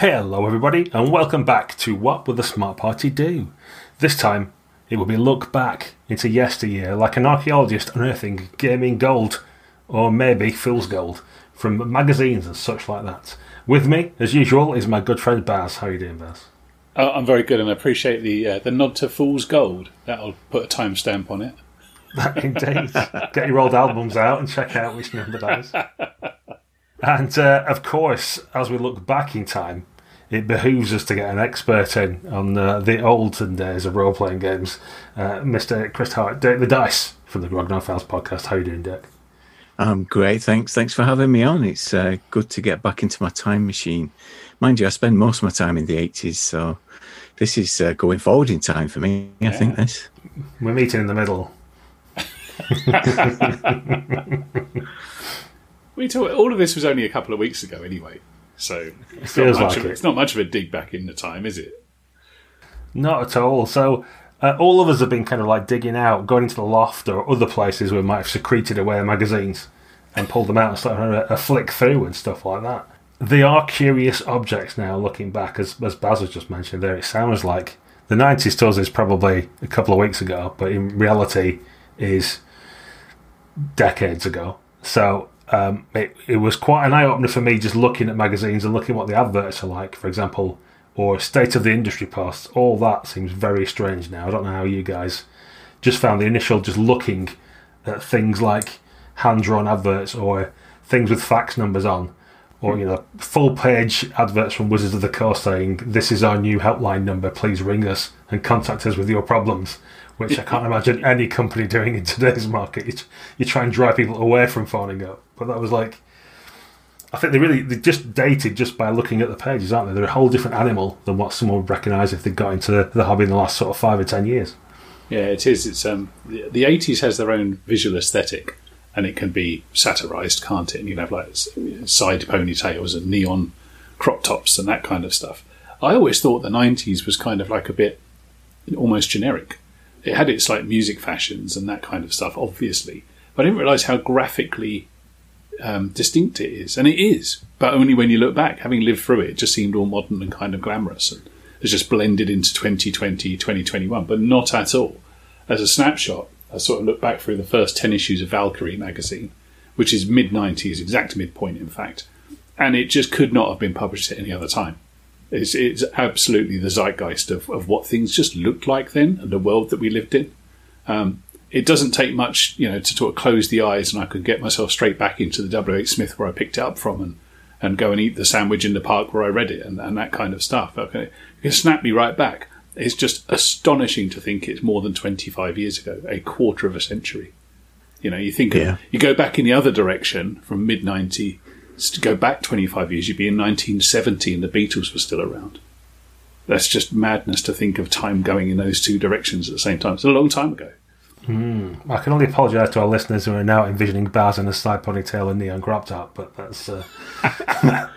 Hello, everybody, and welcome back to What Will the Smart Party Do? This time, it will be a look back into yesteryear like an archaeologist unearthing gaming gold, or maybe fool's gold, from magazines and such like that. With me, as usual, is my good friend Baz. How are you doing, Baz? Oh, I'm very good, and I appreciate the uh, the nod to Fool's Gold. That'll put a timestamp on it. Indeed. Get your old albums out and check out which number that is. And uh, of course, as we look back in time, it behooves us to get an expert in on uh, the olden days of role playing games. Uh, Mr. Chris Hart, Dirk the Dice from the Grognard Files podcast. How are you doing, Dirk? I'm great, thanks. Thanks for having me on. It's uh, good to get back into my time machine. Mind you, I spend most of my time in the 80s, so this is uh, going forward in time for me. I think this. We're meeting in the middle. We talk, all of this was only a couple of weeks ago, anyway. So it's feels not, much like of, it. it's not much of a dig back in the time, is it? Not at all. So, uh, all of us have been kind of like digging out, going into the loft or other places where we might have secreted away magazines and pulled them out and started having a, a flick through and stuff like that. They are curious objects now, looking back, as, as Baz has just mentioned there. It sounds like the 90s to us is probably a couple of weeks ago, but in reality is decades ago. So, um, it, it was quite an eye opener for me just looking at magazines and looking what the adverts are like, for example, or state of the industry posts. All that seems very strange now. I don't know how you guys just found the initial just looking at things like hand drawn adverts or things with fax numbers on, or you know, full page adverts from Wizards of the Coast saying, This is our new helpline number, please ring us and contact us with your problems. Which I can't imagine any company doing in today's market. You, you try and drive people away from phoning up. But that was like, I think they really they just dated just by looking at the pages, aren't they? They're a whole different animal than what someone would recognise if they got into the, hobby in the last sort of five or ten years. Yeah, it is. It's um, the, the 80s has their own visual aesthetic, and it can be satirized, can't it? And you have like side ponytails and neon crop tops and that kind of stuff. I always thought the 90s was kind of like a bit almost generic. It had its like music fashions and that kind of stuff, obviously, but I didn't realize how graphically um, distinct it is, and it is. But only when you look back, having lived through it, it just seemed all modern and kind of glamorous, and it's just blended into 2020, 2021, but not at all. As a snapshot, I sort of look back through the first 10 issues of Valkyrie magazine, which is mid 90s, exact midpoint, in fact, and it just could not have been published at any other time. It's, it's absolutely the zeitgeist of, of what things just looked like then and the world that we lived in. Um, it doesn't take much, you know, to sort of close the eyes and I could get myself straight back into the W.H. Smith where I picked it up from and, and go and eat the sandwich in the park where I read it and, and that kind of stuff. Okay. It can snap me right back. It's just astonishing to think it's more than 25 years ago, a quarter of a century. You know, you think Yeah. of, you go back in the other direction from mid 90 to go back 25 years, you'd be in 1970 and the Beatles were still around. That's just madness to think of time going in those two directions at the same time. It's a long time ago. I can only apologise to our listeners who are now envisioning Baz and a side ponytail and neon crop top, but that's uh,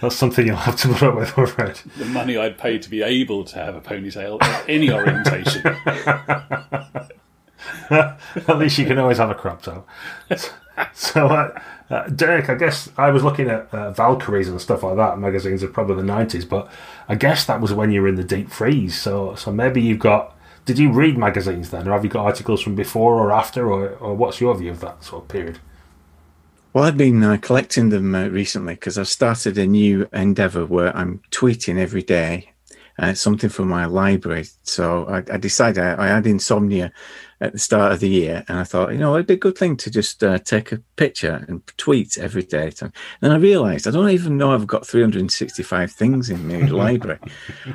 that's something you'll have to put up with, I'm afraid. The money I'd pay to be able to have a ponytail of any orientation. At least you can always have a crop top. So, uh, uh, Dirk, I guess I was looking at uh, Valkyries and stuff like that, magazines of probably the 90s, but I guess that was when you were in the deep freeze. So, so maybe you've got. Did you read magazines then, or have you got articles from before or after, or, or what's your view of that sort of period? Well, I've been uh, collecting them uh, recently because I've started a new endeavor where I'm tweeting every day uh, something from my library. So I, I decided I, I had insomnia at the start of the year, and I thought, you know, it'd be a good thing to just uh, take a picture and tweet every day. And then I realised I don't even know I've got 365 things in my library.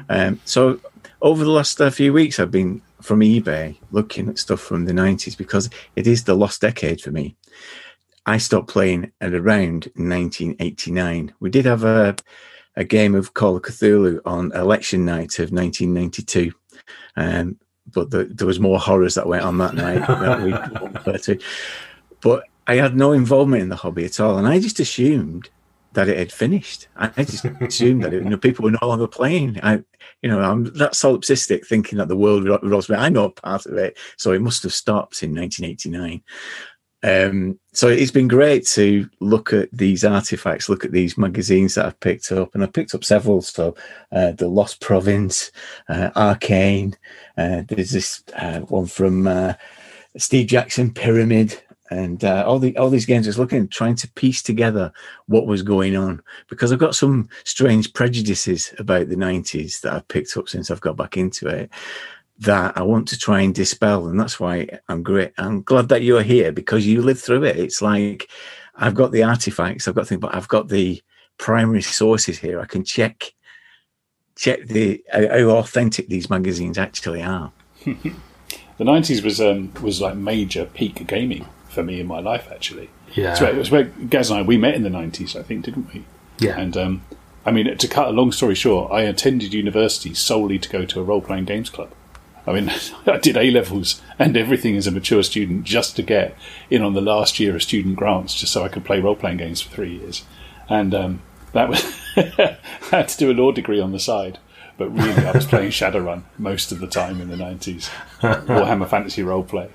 Um, so over the last uh, few weeks, I've been from eBay looking at stuff from the 90s because it is the lost decade for me. I stopped playing at around 1989. We did have a, a game of Call of Cthulhu on election night of 1992. Um, but the, there was more horrors that went on that night that we refer to. But I had no involvement in the hobby at all, and I just assumed that it had finished. I just assumed that it, you know, people were no longer playing. I, you know, I'm that solipsistic, thinking that the world revolves. around- I know part of it, so it must have stopped in 1989. Um, so it's been great to look at these artifacts, look at these magazines that I've picked up, and I've picked up several. So, uh, the Lost Province, uh, Arcane. Uh, there's this uh, one from uh, Steve Jackson, Pyramid, and uh, all the all these games. I was looking, trying to piece together what was going on because I've got some strange prejudices about the '90s that I've picked up since I've got back into it that I want to try and dispel. And that's why I'm great. I'm glad that you're here because you lived through it. It's like I've got the artifacts, I've got things, but I've got the primary sources here. I can check check the how authentic these magazines actually are. the nineties was um, was like major peak gaming for me in my life actually. Yeah. So it was where Gaz and I we met in the nineties, I think, didn't we? Yeah. And um, I mean, to cut a long story short, I attended university solely to go to a role playing games club. I mean, I did A levels and everything as a mature student just to get in on the last year of student grants, just so I could play role playing games for three years. And um, that was I had to do a law degree on the side, but really I was playing Shadowrun most of the time in the nineties, Warhammer Fantasy Roleplay.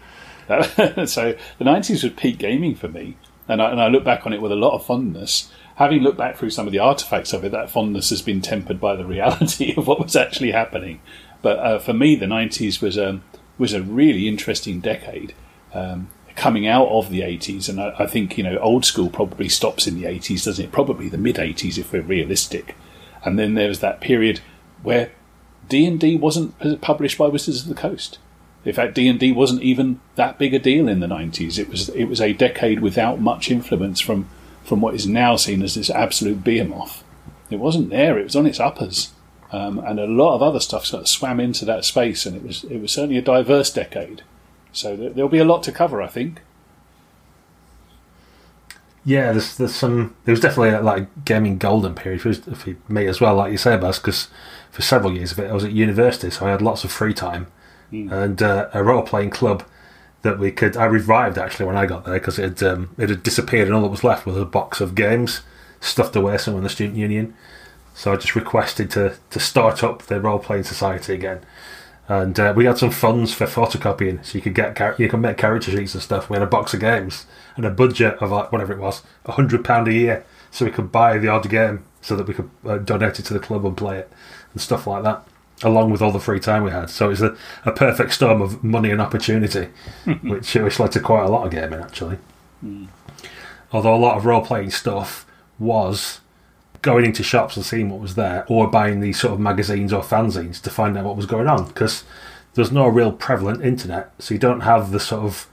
so the nineties was peak gaming for me, and I, and I look back on it with a lot of fondness. Having looked back through some of the artifacts of it, that fondness has been tempered by the reality of what was actually happening. But uh, for me, the '90s was a was a really interesting decade. Um, coming out of the 80s, and I, I, think you know old school probably stops in the 80s, doesn't it? Probably the mid 80s if we're realistic. And then there was that period where D and D wasn't published by Wizards of the Coast. In fact, D and D wasn't even that big a deal in the 90s. It was it was a decade without much influence from from what is now seen as this absolute behemoth. It wasn't there. It was on its uppers. Um, and a lot of other stuff sort of swam into that space, and it was it was certainly a diverse decade. So there'll be a lot to cover, I think. Yeah, there's there's some. There was definitely a, like gaming golden period for, for me as well, like you say, Baz, because for several years of it, I was at university, so I had lots of free time, mm. and uh, a role playing club that we could. I revived actually when I got there because it had um, it had disappeared, and all that was left was a box of games stuffed away somewhere in the student union. So I just requested to, to start up the role playing society again. And uh, we had some funds for photocopying, so you could get you can make character sheets and stuff. We had a box of games and a budget of like whatever it was, a hundred pound a year, so we could buy the odd game so that we could uh, donate it to the club and play it and stuff like that, along with all the free time we had. So it was a, a perfect storm of money and opportunity, which which led to quite a lot of gaming actually. Mm. Although a lot of role playing stuff was going into shops and seeing what was there, or buying these sort of magazines or fanzines to find out what was going on. Because there's no real prevalent internet, so you don't have the sort of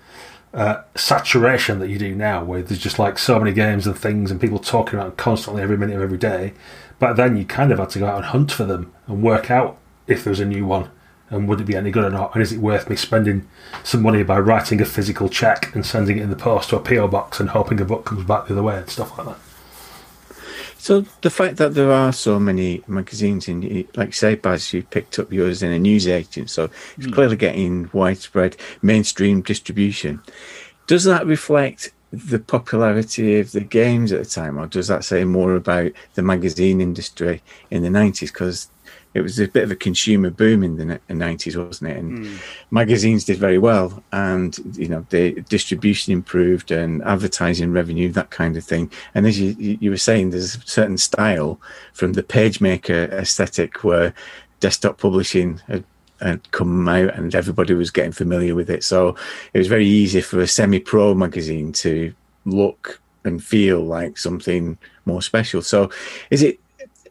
uh, saturation that you do now, where there's just like so many games and things and people talking about constantly every minute of every day. But then you kind of had to go out and hunt for them and work out if there was a new one and would it be any good or not, and is it worth me spending some money by writing a physical check and sending it in the post to a PO box and hoping a book comes back the other way and stuff like that. So the fact that there are so many magazines in, like say, Baz, you picked up yours in a newsagent, so it's mm. clearly getting widespread mainstream distribution. Does that reflect the popularity of the games at the time, or does that say more about the magazine industry in the nineties? Because it was a bit of a consumer boom in the nineties, wasn't it? And mm. magazines did very well, and you know the distribution improved and advertising revenue, that kind of thing. And as you you were saying, there's a certain style from the PageMaker aesthetic where desktop publishing had, had come out, and everybody was getting familiar with it. So it was very easy for a semi-pro magazine to look and feel like something more special. So is it,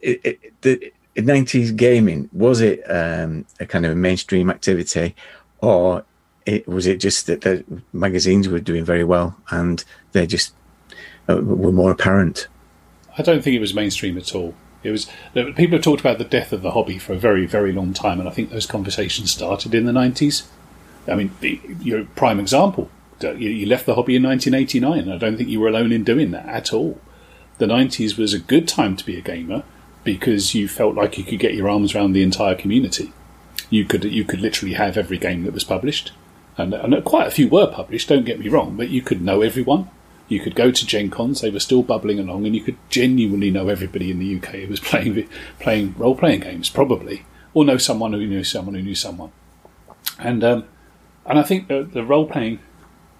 it, it the 90s gaming, was it um, a kind of a mainstream activity or it, was it just that the magazines were doing very well and they just uh, were more apparent? I don't think it was mainstream at all. It was people have talked about the death of the hobby for a very, very long time, and I think those conversations started in the nineties. I mean, your prime example, you left the hobby in 1989. and I don't think you were alone in doing that at all. The 90s was a good time to be a gamer because you felt like you could get your arms around the entire community. You could you could literally have every game that was published, and, and quite a few were published. Don't get me wrong, but you could know everyone. You could go to Gen Cons; they were still bubbling along, and you could genuinely know everybody in the UK who was playing playing role playing games, probably, or know someone who knew someone who knew someone. And um, and I think the, the role playing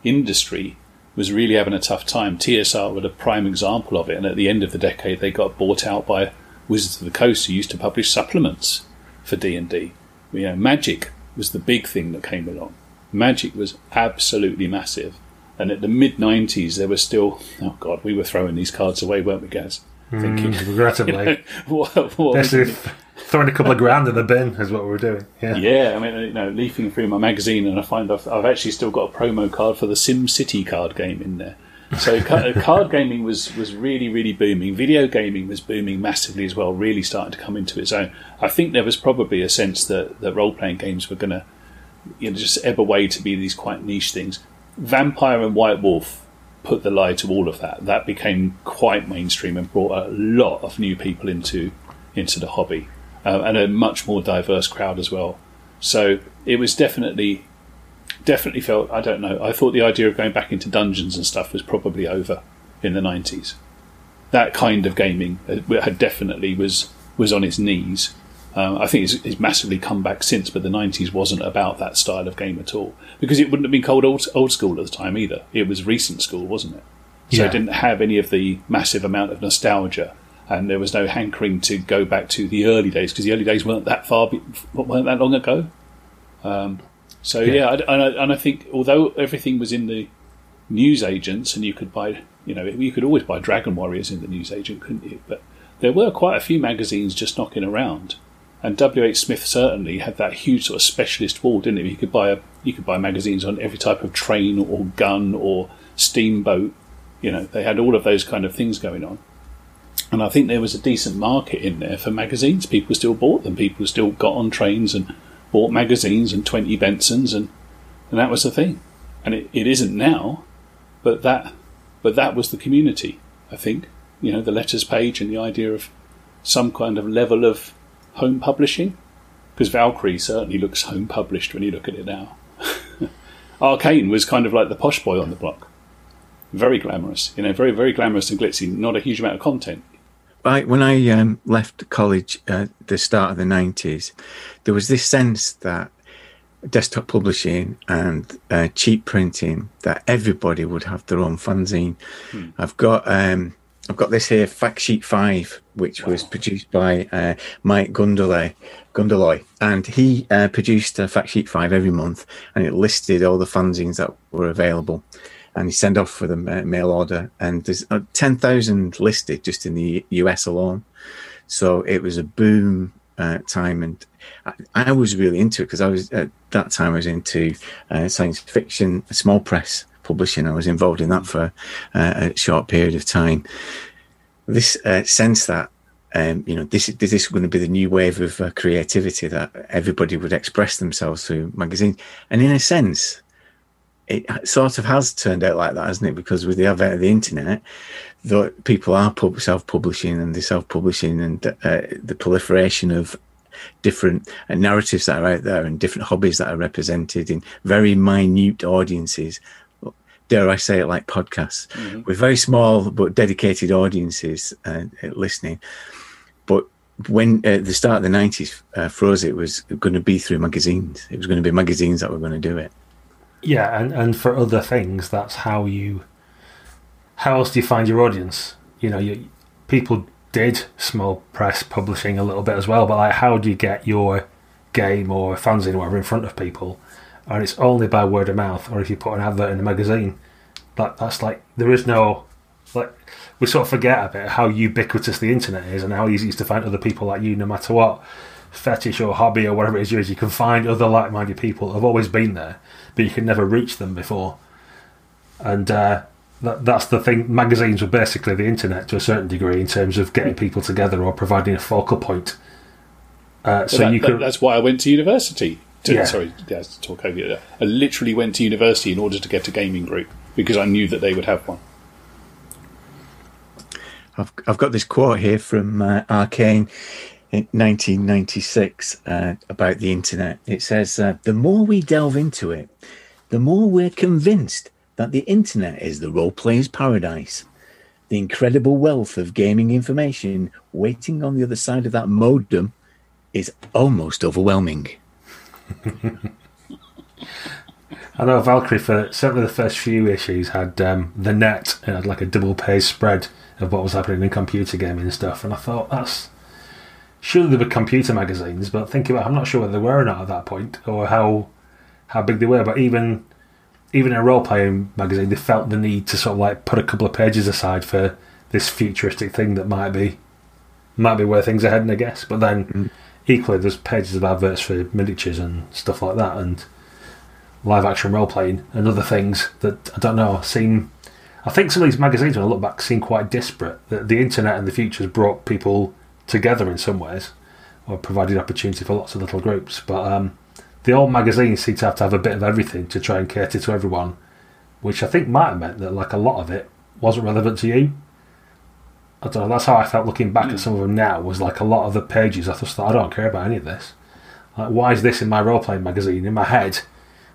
industry was really having a tough time. TSR were a prime example of it, and at the end of the decade, they got bought out by Wizards of the Coast, who used to publish supplements for D and D. You know, Magic was the big thing that came along. Magic was absolutely massive, and at the mid '90s, there was still oh god, we were throwing these cards away, weren't we, guys? Thinking, mm, regrettably, you know, what, what throwing a couple of grand in the bin is what we were doing. Yeah, yeah. I mean, you know, leafing through my magazine, and I find I've, I've actually still got a promo card for the Sim City card game in there. So card gaming was, was really really booming. Video gaming was booming massively as well, really starting to come into its own. I think there was probably a sense that, that role playing games were going to you know, just ebb away to be these quite niche things. Vampire and White Wolf put the lie to all of that. That became quite mainstream and brought a lot of new people into into the hobby uh, and a much more diverse crowd as well. So it was definitely definitely felt I don't know. I thought the idea of going back into dungeons and stuff was probably over in the nineties. That kind of gaming had definitely was was on its knees. Um, I think it's, it's, massively come back since, but the '90s wasn't about that style of game at all because it wouldn't have been called old, old school at the time either. It was recent school, wasn't it? So yeah. it didn't have any of the massive amount of nostalgia and there was no hankering to go back to the early days because the early days weren't that far, weren't that long ago. Um, so yeah, yeah and, I, and I think although everything was in the news agents, and you could buy, you know, you could always buy Dragon Warriors in the news agent, couldn't you? But there were quite a few magazines just knocking around, and W. H. Smith certainly had that huge sort of specialist wall, didn't it? You could buy a, you could buy magazines on every type of train or gun or steamboat. You know, they had all of those kind of things going on. And I think there was a decent market in there for magazines. People still bought them. People still got on trains and bought magazines and 20 Bensons, and, and that was the thing. And it, it isn't now, but that, but that was the community, I think. You know, the letters page and the idea of some kind of level of home publishing. Because Valkyrie certainly looks home published when you look at it now. Arcane was kind of like the posh boy on the block. Very glamorous, you know, very, very glamorous and glitzy, not a huge amount of content. I, when I um, left college at the start of the 90s, there was this sense that desktop publishing and uh, cheap printing that everybody would have their own fanzine. Hmm. I've got um, I've got this here, Factsheet Five, which wow. was produced by uh, Mike Gunderloy, Gunderloy, and he uh, produced a Factsheet Five every month, and it listed all the fanzines that were available and you send off for the mail order, and there's uh, ten thousand listed just in the US alone. So it was a boom uh, time, and I, I, was really into it because I was at that time I was into uh, science fiction, small press publishing. I was involved in that for uh, a short period of time. This uh, sense that um, you know, this this is going to be the new wave of uh, creativity that everybody would express themselves through magazines. And in a sense, it sort of has turned out like that, hasn't it? Because with the advent of the internet, the people are pub- self-publishing and they're self-publishing, and uh, the proliferation of different uh, narratives that are out there and different hobbies that are represented in very minute audiences. Dare I say it, like podcasts, mm-hmm. with very small but dedicated audiences uh, listening. But when at the start of the nineties, uh, for us, it was going to be through magazines. It was going to be magazines that were going to do it. Yeah, and, and for other things, that's how you. How else do you find your audience? You know, you, people did small press publishing a little bit as well, but like, how do you get your game or fanzine or whatever in front of people? And it's only by word of mouth, or if you put an advert in a magazine. That that's like there is no like we sort of forget a bit how ubiquitous the internet is and how easy it is to find other people like you, no matter what fetish or hobby or whatever it is you can find other like-minded people have always been there but you can never reach them before. And uh, that, that's the thing. Magazines were basically the internet to a certain degree in terms of getting people together or providing a focal point. Uh, so that, you could. That's why I went to university. To, yeah. Sorry, yeah, to talk over you. I literally went to university in order to get a gaming group because I knew that they would have one. I've I've got this quote here from uh, Arcane. In 1996 uh, about the internet. It says, uh, The more we delve into it, the more we're convinced that the internet is the role player's paradise. The incredible wealth of gaming information waiting on the other side of that modem is almost overwhelming. I know Valkyrie for certainly the first few issues had um, the net and had like a double page spread of what was happening in computer gaming and stuff, and I thought that's surely there were computer magazines, but thinking about, it, I'm not sure whether they were or not at that point or how how big they were. But even even in a role playing magazine, they felt the need to sort of like put a couple of pages aside for this futuristic thing that might be might be where things are heading, I guess. But then mm. equally, there's pages of adverts for miniatures and stuff like that, and live action role playing and other things that I don't know seem. I think some of these magazines, when I look back, seem quite disparate. The, the internet and the future has brought people together in some ways, or provided opportunity for lots of little groups. But um, the old magazines seem to have to have a bit of everything to try and cater to everyone, which I think might have meant that like a lot of it wasn't relevant to you. I don't know. That's how I felt looking back mm. at some of them now. Was like a lot of the pages. I just thought I don't care about any of this. Like, why is this in my role playing magazine? In my head,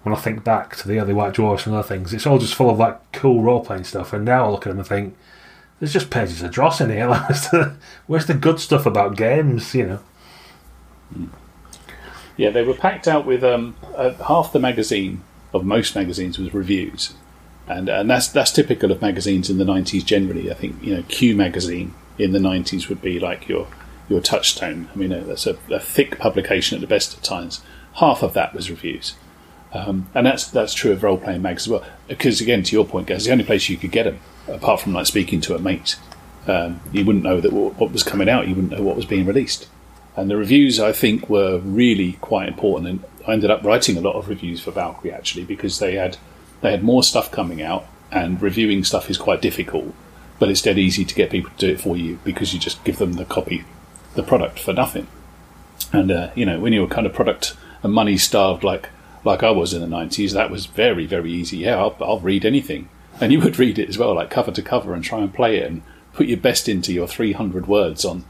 when I think back to the early White Dwarfs and other things, it's all just full of like cool role playing stuff. And now I look at them and think, there's just pages of dross in here. where's, the, good stuff about games? You know. Yeah, they were packed out with um, uh, half the magazine of most magazines was reviews, and and that's that's typical of magazines in the nineties generally. I think you know Q magazine in the nineties would be like your your touchstone. I mean, uh, that's a, a, thick publication at the best of times. Half of that was reviews, um, and that's that's true of role playing mags as well. Because again, to your point, guys, the only place you could get them, apart from like speaking to a mate, um, you wouldn't know that what was coming out. You wouldn't know what was being released. And the reviews, I think, were really quite important. And I ended up writing a lot of reviews for Valkyrie actually because they had they had more stuff coming out, and reviewing stuff is quite difficult. But it's dead easy to get people to do it for you because you just give them the copy, the product for nothing. And uh, you know, when you're kind of product and money starved like like I was in the nineties, that was very very easy. Yeah, I'll, I'll read anything, and you would read it as well, like cover to cover, and try and play it and put your best into your 300 words on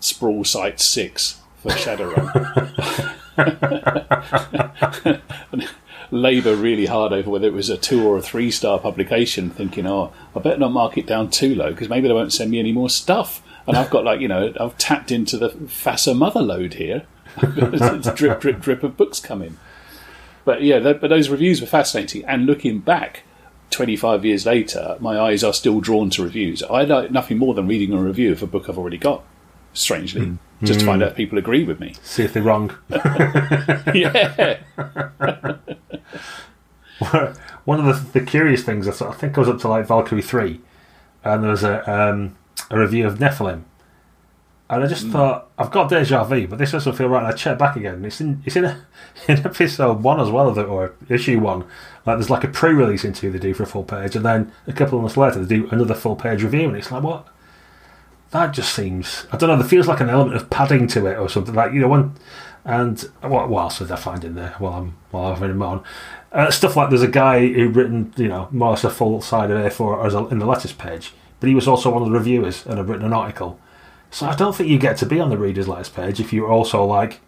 Sprawl Site 6 for Shadowrun. labour really hard over whether it was a two or a three star publication, thinking, oh, I better not mark it down too low because maybe they won't send me any more stuff. And I've got like, you know, I've tapped into the FASA mother load here. it's drip, drip, drip of books coming. But yeah, but those reviews were fascinating. And looking back, 25 years later, my eyes are still drawn to reviews. I like nothing more than reading a review of a book I've already got strangely, mm. just to find out if people agree with me. See if they're wrong. yeah. One of the, the curious things, I, think I was up to like Valkyrie 3, and there was a, um, a review of Nephilim. And I just mm. thought, I've got deja vu, but this doesn't feel right. And I checked back again. It's in it's in, a, in episode one as well, or issue one. Like there's like a pre-release into they do for a full page, and then a couple of months later they do another full page review, and it's like, what? that just seems I don't know. There feels like an element of padding to it or something like you know one. And what, what else did I find in there while I'm while I'm having him on? Uh, stuff like there's a guy who written you know more or less a full side of A4 as a, in the letters page, but he was also one of the reviewers and had written an article. So I don't think you get to be on the readers' letters page if you're also like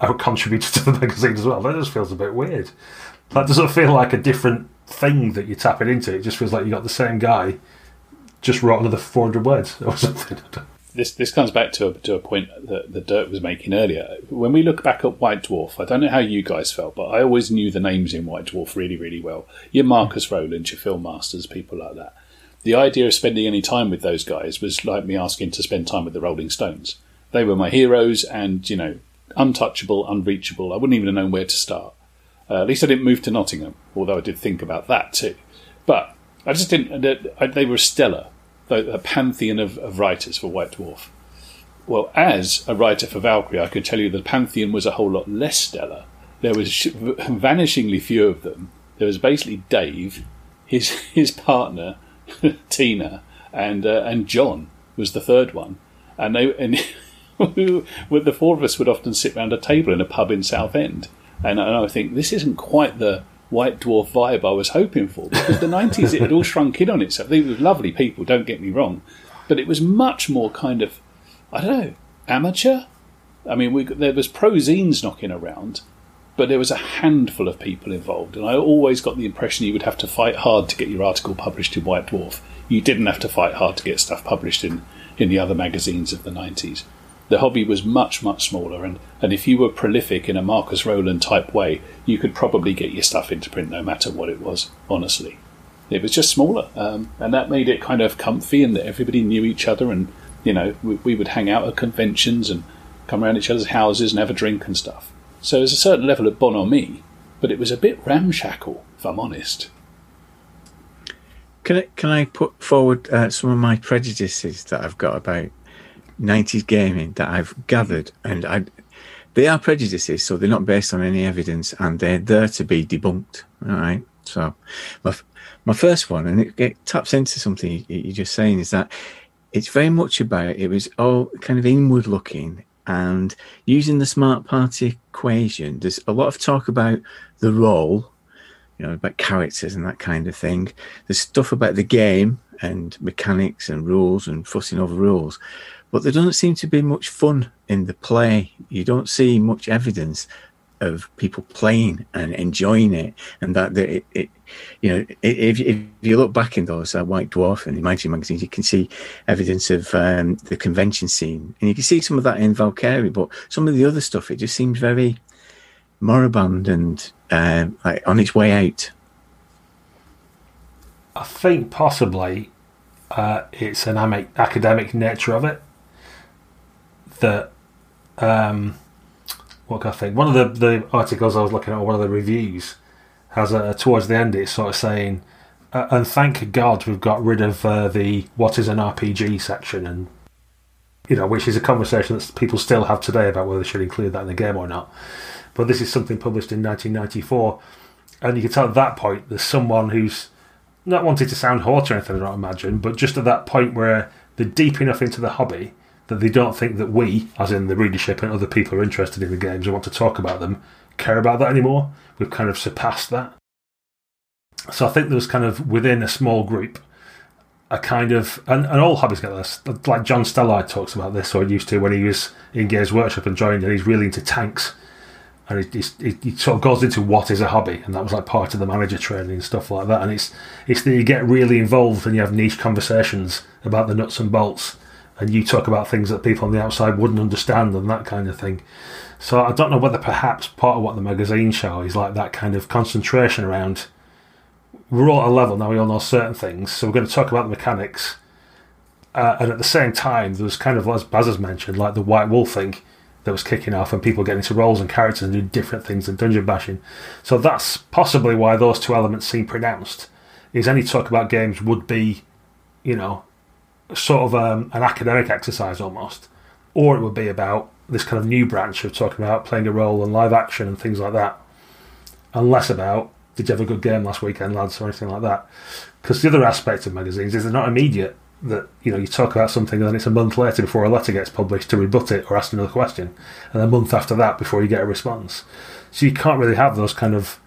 a contributor to the magazine as well. That just feels a bit weird. That doesn't feel like a different thing that you're tapping into. It just feels like you got the same guy just wrote another 400 words or something. This this comes back to a, to a point that the Dirk was making earlier. When we look back at White Dwarf, I don't know how you guys felt, but I always knew the names in White Dwarf really, really well. Your Marcus Rowland, your Phil Masters, people like that. The idea of spending any time with those guys was like me asking to spend time with the Rolling Stones. They were my heroes, and you know, untouchable, unreachable. I wouldn't even have known where to start. Uh, at least I didn't move to Nottingham, although I did think about that too. But I just didn't. They were stellar, a pantheon of, of writers for White Dwarf. Well, as a writer for Valkyrie, I could tell you the pantheon was a whole lot less stellar. There was vanishingly few of them. There was basically Dave, his his partner, Tina, and uh, and John was the third one, and they and the four of us would often sit round a table in a pub in Southend, and, and I think this isn't quite the White Dwarf vibe I was hoping for because the 90s it had all shrunk in on itself. They were lovely people, don't get me wrong, but it was much more kind of, I don't know, amateur. I mean, we, there was prozines knocking around, but there was a handful of people involved, and I always got the impression you would have to fight hard to get your article published in White Dwarf. You didn't have to fight hard to get stuff published in, in the other magazines of the 90s. The hobby was much, much smaller, and, and if you were prolific in a Marcus Rowland type way, you could probably get your stuff into print no matter what it was, honestly. It was just smaller, um, and that made it kind of comfy, and that everybody knew each other, and you know, we, we would hang out at conventions and come around each other's houses and have a drink and stuff. So there's a certain level of bonhomie, but it was a bit ramshackle, if I'm honest. Can I, can I put forward uh, some of my prejudices that I've got about 90s gaming that I've gathered? And I, they are prejudices, so they're not based on any evidence and they're there to be debunked. All right. So, my, my first one, and it, it taps into something you're just saying, is that it's very much about it was all kind of inward looking and using the smart party equation. There's a lot of talk about the role you know, about characters and that kind of thing. There's stuff about the game and mechanics and rules and fussing over rules, but there doesn't seem to be much fun in the play. You don't see much evidence of people playing and enjoying it, and that it, it you know, if, if you look back in those uh, White Dwarf and Imagine magazines, you can see evidence of um, the convention scene, and you can see some of that in Valkyrie. But some of the other stuff, it just seems very moribund and uh, like on its way out? I think possibly uh, it's an academic nature of it that. Um, what can I think? One of the, the articles I was looking at, or one of the reviews, has a, towards the end it's sort of saying, uh, and thank God we've got rid of uh, the what is an RPG section, and you know, which is a conversation that people still have today about whether they should include that in the game or not but this is something published in 1994. And you can tell at that point there's someone who's not wanting to sound haughty or anything, I imagine, but just at that point where they're deep enough into the hobby that they don't think that we, as in the readership and other people who are interested in the games and want to talk about them, care about that anymore. We've kind of surpassed that. So I think there was kind of within a small group a kind of and, and all hobbies get this. Like John Stellide talks about this, or used to when he was in Games Workshop and joined, and he's really into tanks and it, it, it, sort of goes into what is a hobby, and that was like part of the manager training and stuff like that. And it's it's that you get really involved and you have niche conversations about the nuts and bolts, and you talk about things that people on the outside wouldn't understand and that kind of thing. So I don't know whether perhaps part of what the magazine show is like that kind of concentration around. We're all at a level now; we all know certain things, so we're going to talk about the mechanics. Uh, and at the same time, there was kind of, as Baz has mentioned, like the White Wolf thing that was kicking off and people getting into roles and characters and doing different things than dungeon bashing. So that's possibly why those two elements seem pronounced. Is any talk about games would be, you know, sort of um, an academic exercise almost, or it would be about this kind of new branch of talking about playing a role and live action and things like that, and less about did you have a good game last weekend, lads, or anything like that. Because the other aspect of magazines is they're not immediate that you know you talk about something and then it's a month later before a letter gets published to rebut it or ask another question, and a month after that before you get a response. So you can't really have those kind of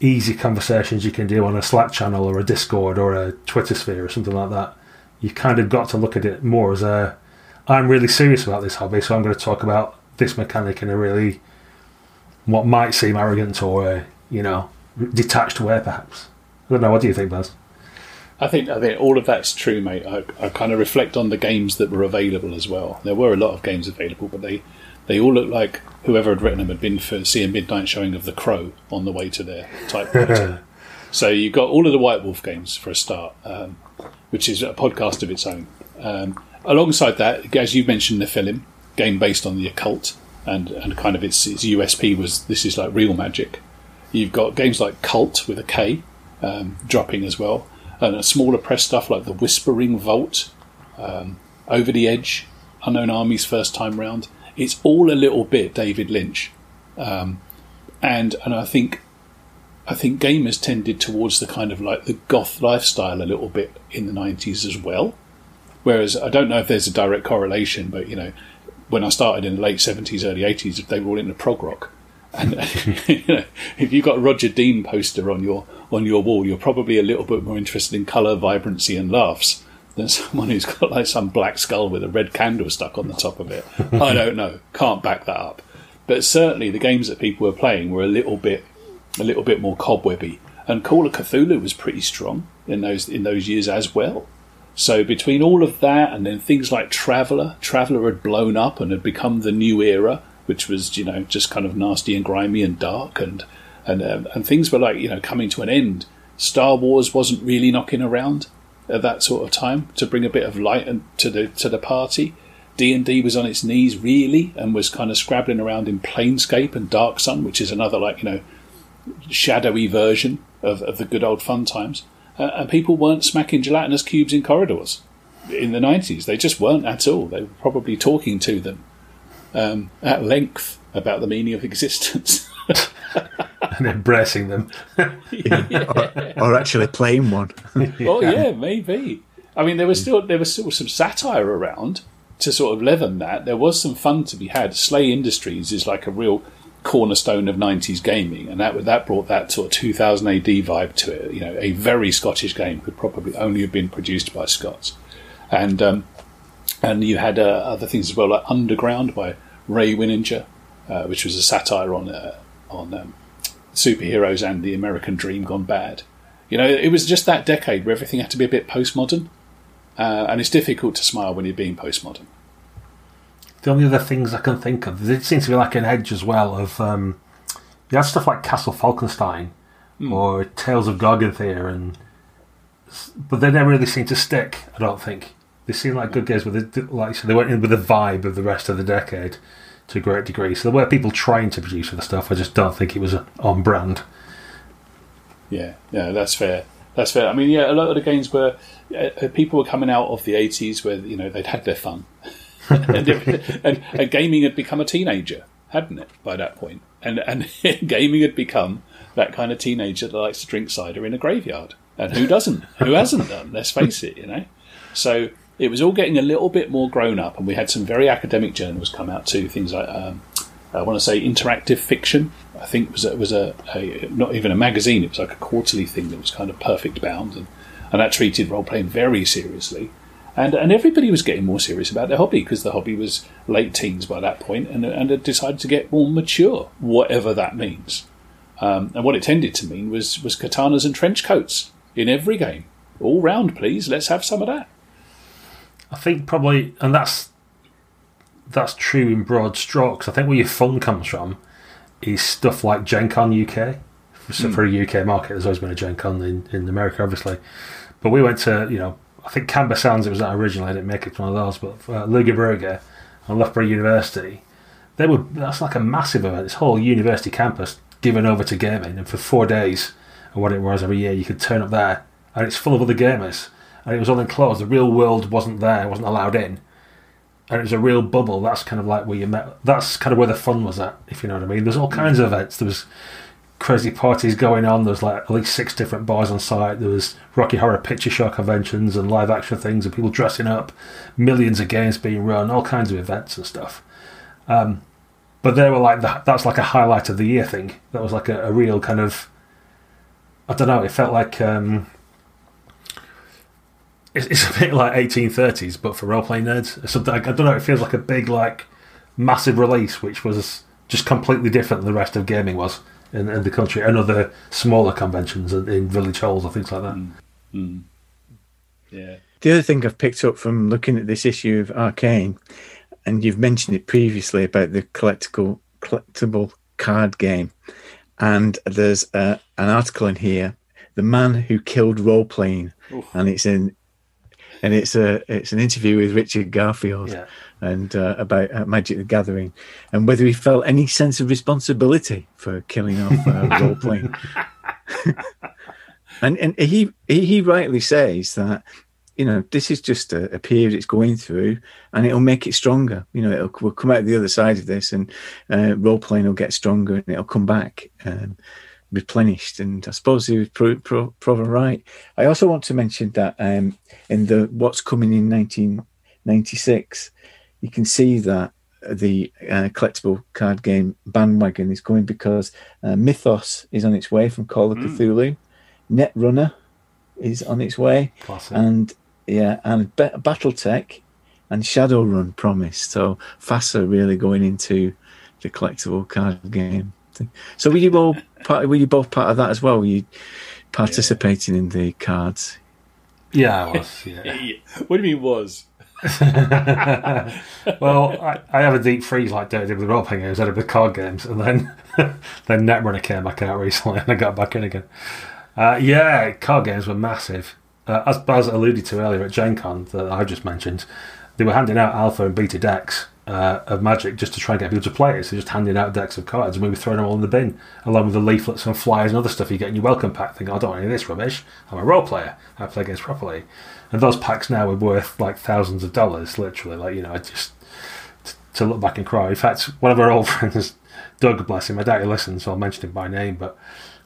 easy conversations you can do on a Slack channel or a Discord or a Twitter sphere or something like that. You kind of got to look at it more as a I'm really serious about this hobby, so I'm going to talk about this mechanic in a really what might seem arrogant or a, you know detached way, perhaps. I don't know. What do you think, Baz? I think I think all of that's true, mate. I, I kind of reflect on the games that were available as well. There were a lot of games available, but they they all looked like whoever had written them had been for see a midnight showing of The Crow on the way to their typewriter. so you got all of the White Wolf games for a start, um, which is a podcast of its own. Um, alongside that, as you mentioned, the Nephilim game based on the occult, and and kind of its, its USP was this is like real magic. You've got games like Cult with a K um, dropping as well and smaller press stuff like the Whispering Vault, um, Over the Edge, Unknown Armies first time round. It's all a little bit David Lynch, um, and and I think I think gamers tended towards the kind of like the goth lifestyle a little bit in the nineties as well. Whereas I don't know if there's a direct correlation, but you know, when I started in the late seventies, early eighties, they were all into prog rock. And you know, if you got a Roger Dean poster on your on your wall, you're probably a little bit more interested in colour, vibrancy, and laughs than someone who's got like some black skull with a red candle stuck on the top of it. I don't know. Can't back that up. But certainly the games that people were playing were a little bit a little bit more cobwebby. And Call of Cthulhu was pretty strong in those in those years as well. So between all of that and then things like Traveller, Traveller had blown up and had become the new era, which was you know just kind of nasty and grimy and dark and and um, and things were like you know coming to an end. Star Wars wasn't really knocking around at that sort of time to bring a bit of light and to the to the party. D and D was on its knees really and was kind of scrabbling around in Planescape and Dark Sun, which is another like you know shadowy version of, of the good old fun times uh, and people weren't smacking gelatinous cubes in corridors in the 90s. They just weren't at all. They were probably talking to them um, at length about the meaning of existence. and embracing them. yeah. or, or, actually playing one. oh yeah, maybe. I mean, there was still there was still some satire around to sort of leaven that. There was some fun to be had. SLA Industries is like a real cornerstone of 90s gaming, and that that brought that sort of 2000 AD vibe to it. You know, a very Scottish game could probably only have been produced by Scots, and um, and you had uh, other things as well, like Underground by Ray Winninger uh, which was a satire on uh, on um, superheroes and the American dream gone bad. You know, it was just that decade where everything had to be a bit postmodern, uh, and it's difficult to smile when you're being postmodern the only other things I can think of, there seems to be like an edge as well of um, you had stuff like Castle Falkenstein mm. or Tales of Gargentihr, and but they never really seem to stick. I don't think they seem like good games, but they, like so they went in with the vibe of the rest of the decade to a great degree. So there were people trying to produce other stuff. I just don't think it was on brand. Yeah, yeah, that's fair. That's fair. I mean, yeah, a lot of the games were uh, people were coming out of the '80s where you know they'd had their fun. and, and, and, gaming had become a teenager, hadn't it, by that point? And and gaming had become that kind of teenager that likes to drink cider in a graveyard. And who doesn't? who hasn't done? Let's face it, you know. So it was all getting a little bit more grown up, and we had some very academic journals come out too. Things like um, I want to say interactive fiction. I think was a, was a, a, not even a magazine. It was like a quarterly thing that was kind of perfect bound, and, and that treated role playing very seriously and and everybody was getting more serious about their hobby because the hobby was late teens by that point, and and had decided to get more mature, whatever that means. Um, and what it tended to mean was was katanas and trench coats in every game, all round. Please, let's have some of that. I think probably, and that's that's true in broad strokes. I think where your fun comes from is stuff like Gen Con UK. So mm. for a UK market, there's always been a Gen Con in, in America, obviously. But we went to, you know, I think Camber Sands it was that originally. I didn't make it one of those, but uh, and Loughborough University, they were that's like a massive event. This whole university campus given over to gaming, and for four days, or what it was every year, you could turn up there, and it's full of other gamers, and it was all enclosed. The real world wasn't there, wasn't allowed in, and it was a real bubble. That's kind of like where you met. That's kind of where the fun was at, if you know what I mean. There's all kinds of events. There was crazy parties going on. There was like at least six different bars on site. There was Rocky Horror Picture Show conventions and live action things, and people dressing up. Millions of games being run, all kinds of events and stuff. Um, but they were like the, that's like a highlight of the year thing. That was like a, a real kind of I don't know. It felt like um, it's, it's, a bit like 1830s, but for role playing nerds. Something I don't know. It feels like a big like massive release, which was just completely different than the rest of gaming was in, in the country and other smaller conventions and in village halls or things like that. Mm. Mm. Yeah. The other thing I've picked up from looking at this issue of Arcane, and you've mentioned it previously about the collectible collectible card game, and there's an article in here, "The Man Who Killed Role Playing," and it's in, and it's a it's an interview with Richard Garfield. Yeah and uh, about uh, Magic the Gathering, and whether he felt any sense of responsibility for killing off uh, role playing. and and he he rightly says that you know this is just a, a, period it's going through, and it'll make it stronger. You know, it'll we'll come out the other side of this, and uh, role playing will get stronger, and it'll come back. Um, replenished and I suppose he was pro- pro- proven right. I also want to mention that um, in the what's coming in 1996 you can see that the uh, collectible card game bandwagon is going because uh, Mythos is on its way from Call of mm. Cthulhu, Netrunner is on its way, Classic. and yeah, and Be- BattleTech and Shadowrun promise. So FASA really going into the collectible card game. So were you all part? Were you both part of that as well? Were you participating yeah. in the cards? Yeah, I was. Yeah. what do you mean was? well, I, I have a deep freeze like Dirty did with role playing games, I did with card games, and then then Netrunner came back out recently, and I got back in again. Uh, yeah, card games were massive. Uh, as Baz alluded to earlier at Gen Con that I just mentioned, they were handing out alpha and beta decks uh, of Magic just to try and get people to play it. So just handing out decks of cards, and we were throwing them all in the bin, along with the leaflets and flyers and other stuff you get in your welcome pack. Thinking, I don't want any of this rubbish. I'm a role player. I play games properly. And those packs now are worth like thousands of dollars, literally. Like you know, I just t- to look back and cry. In fact, one of our old friends, Doug, bless him, I doubt he listens, so I'll mention him by name, but.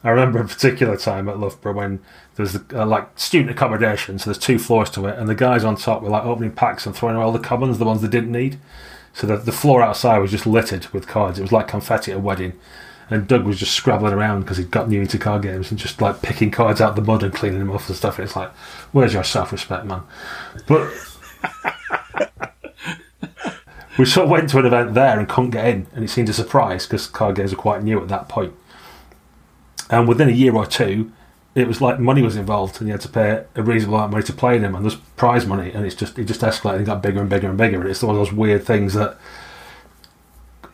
I remember a particular time at Loughborough when there was uh, like student accommodation, so there's two floors to it, and the guys on top were like opening packs and throwing away all the commons, the ones they didn't need. So the, the floor outside was just littered with cards. It was like confetti at a wedding. And Doug was just scrabbling around because he'd got new into card games and just like picking cards out the mud and cleaning them off and stuff. It's like, where's your self respect, man? But we sort of went to an event there and couldn't get in, and it seemed a surprise because card games were quite new at that point. And within a year or two, it was like money was involved, and you had to pay a reasonable amount of money to play them, and there's prize money, and it's just it just escalated and got bigger and bigger and bigger, and it's one of those weird things that,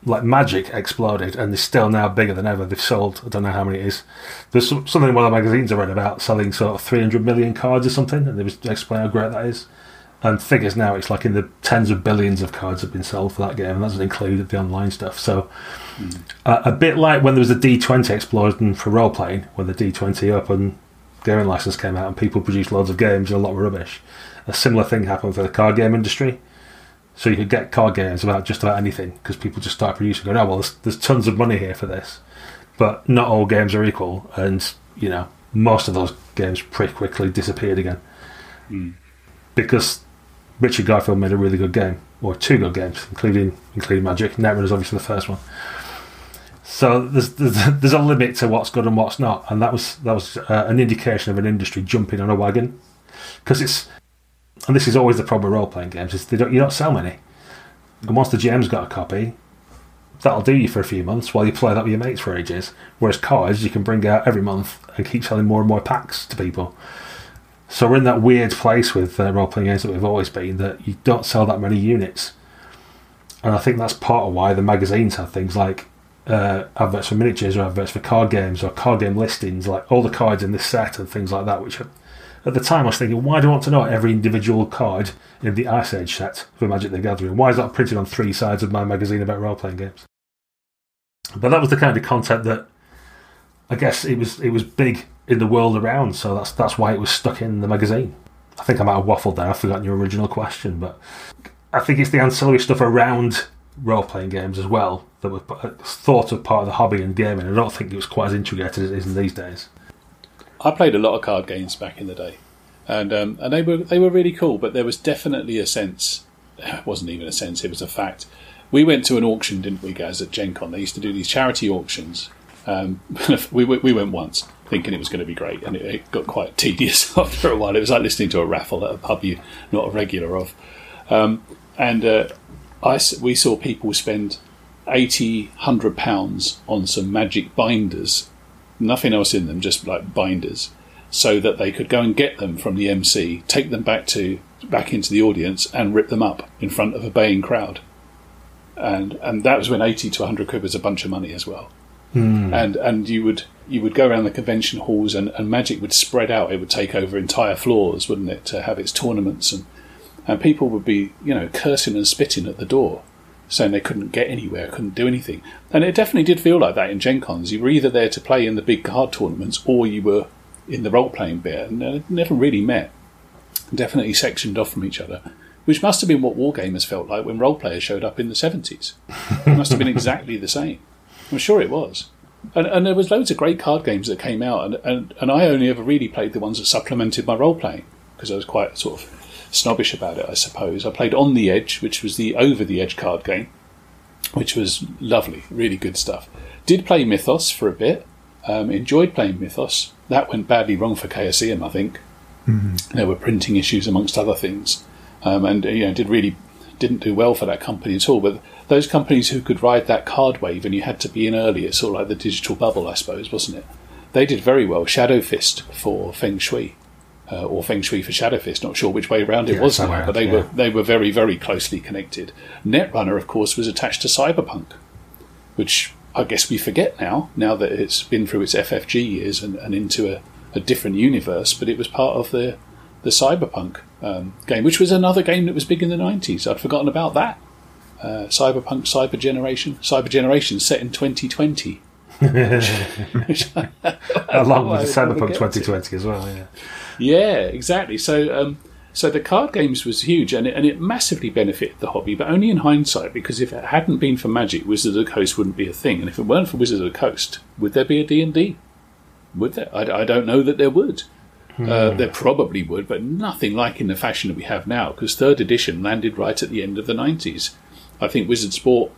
like magic, exploded, and they're still now bigger than ever. They've sold I don't know how many it is. There's some, something in one of the magazines I read about selling sort of 300 million cards or something, and they was explaining how great that is. And figures now it's like in the tens of billions of cards have been sold for that game, and that doesn't include the online stuff. So, mm. uh, a bit like when there was a D20 explosion for role playing, when the D20 Open gaming license came out and people produced loads of games and a lot of rubbish. A similar thing happened for the card game industry. So you could get card games about just about anything because people just start producing. Going, oh well, there's, there's tons of money here for this, but not all games are equal, and you know most of those games pretty quickly disappeared again mm. because Richard Garfield made a really good game, or two good games, including including Magic. Netrunner is obviously the first one. So there's, there's, there's a limit to what's good and what's not, and that was that was uh, an indication of an industry jumping on a wagon because it's and this is always the problem with role playing games is they don't you don't sell many. And once the GM's got a copy, that'll do you for a few months while you play that with your mates for ages. Whereas cards you can bring out every month and keep selling more and more packs to people. So we're in that weird place with uh, role playing games that we've always been that you don't sell that many units. And I think that's part of why the magazines have things like uh, adverts for miniatures or adverts for card games or card game listings, like all the cards in this set and things like that. Which at the time I was thinking, why do I want to know every individual card in the Ice Age set for Magic the Gathering? Why is that printed on three sides of my magazine about role playing games? But that was the kind of content that I guess it was it was big in the world around, so that's that's why it was stuck in the magazine. I think I might have waffled there. I've forgotten your original question, but I think it's the ancillary stuff around role playing games as well that were uh, thought of part of the hobby and gaming. I don't think it was quite as integrated as it is in these days. I played a lot of card games back in the day, and um, and they were they were really cool. But there was definitely a sense. It wasn't even a sense; it was a fact. We went to an auction, didn't we, guys, at Gen Con? They used to do these charity auctions. Um, we we went once, thinking it was going to be great, and it, it, got quite tedious after a while. It was like listening to a raffle at a pub you're not a regular of. Um, and uh, I, we saw people spend 80, 100 pounds on some magic binders, nothing else in them, just like binders, so that they could go and get them from the MC, take them back to back into the audience, and rip them up in front of a baying crowd. And and that was when 80 to 100 quid was a bunch of money as well. Mm. And and you would you would go around the convention halls and, and magic would spread out. It would take over entire floors, wouldn't it, to have its tournaments and and people would be you know cursing and spitting at the door, saying they couldn't get anywhere, couldn't do anything. And it definitely did feel like that in Gen Cons. You were either there to play in the big card tournaments or you were in the role playing bit, and never really met. Definitely sectioned off from each other which must have been what Wargamers felt like when role players showed up in the 70s. It must have been exactly the same. I'm sure it was. And, and there was loads of great card games that came out, and, and, and I only ever really played the ones that supplemented my role playing because I was quite sort of snobbish about it, I suppose. I played On the Edge, which was the over the edge card game, which was lovely, really good stuff. Did play Mythos for a bit, um, enjoyed playing Mythos. That went badly wrong for Chaosium, I think. Mm-hmm. There were printing issues amongst other things, um, and you know did really didn't do well for that company at all. But those companies who could ride that card wave and you had to be in early, it's sort of like the digital bubble, I suppose, wasn't it? They did very well. Shadowfist for Feng Shui uh, or Feng Shui for Shadowfist. Not sure which way around it Yeah, was now, but they yeah. were they were very very closely connected. Netrunner, of course, was attached to Cyberpunk, which I guess we forget now. Now that it's been through its FFG years and, and into a, a different universe, but it was part of the the Cyberpunk um, game, which was another game that was big in the nineties. I'd forgotten about that. Uh, Cyberpunk, Cyber Generation, Cyber Generation, set in 2020. Along with Cyberpunk get 2020 as well, yeah. Yeah, exactly. So, um, so the card games was huge, and it, and it massively benefited the hobby, but only in hindsight. Because if it hadn't been for Magic, Wizards of the Coast wouldn't be a thing, and if it weren't for Wizards of the Coast, would there be a D and D? Would there? I, I don't know that there would. Uh, there probably would, but nothing like in the fashion that we have now. Because third edition landed right at the end of the nineties. I think Wizards bought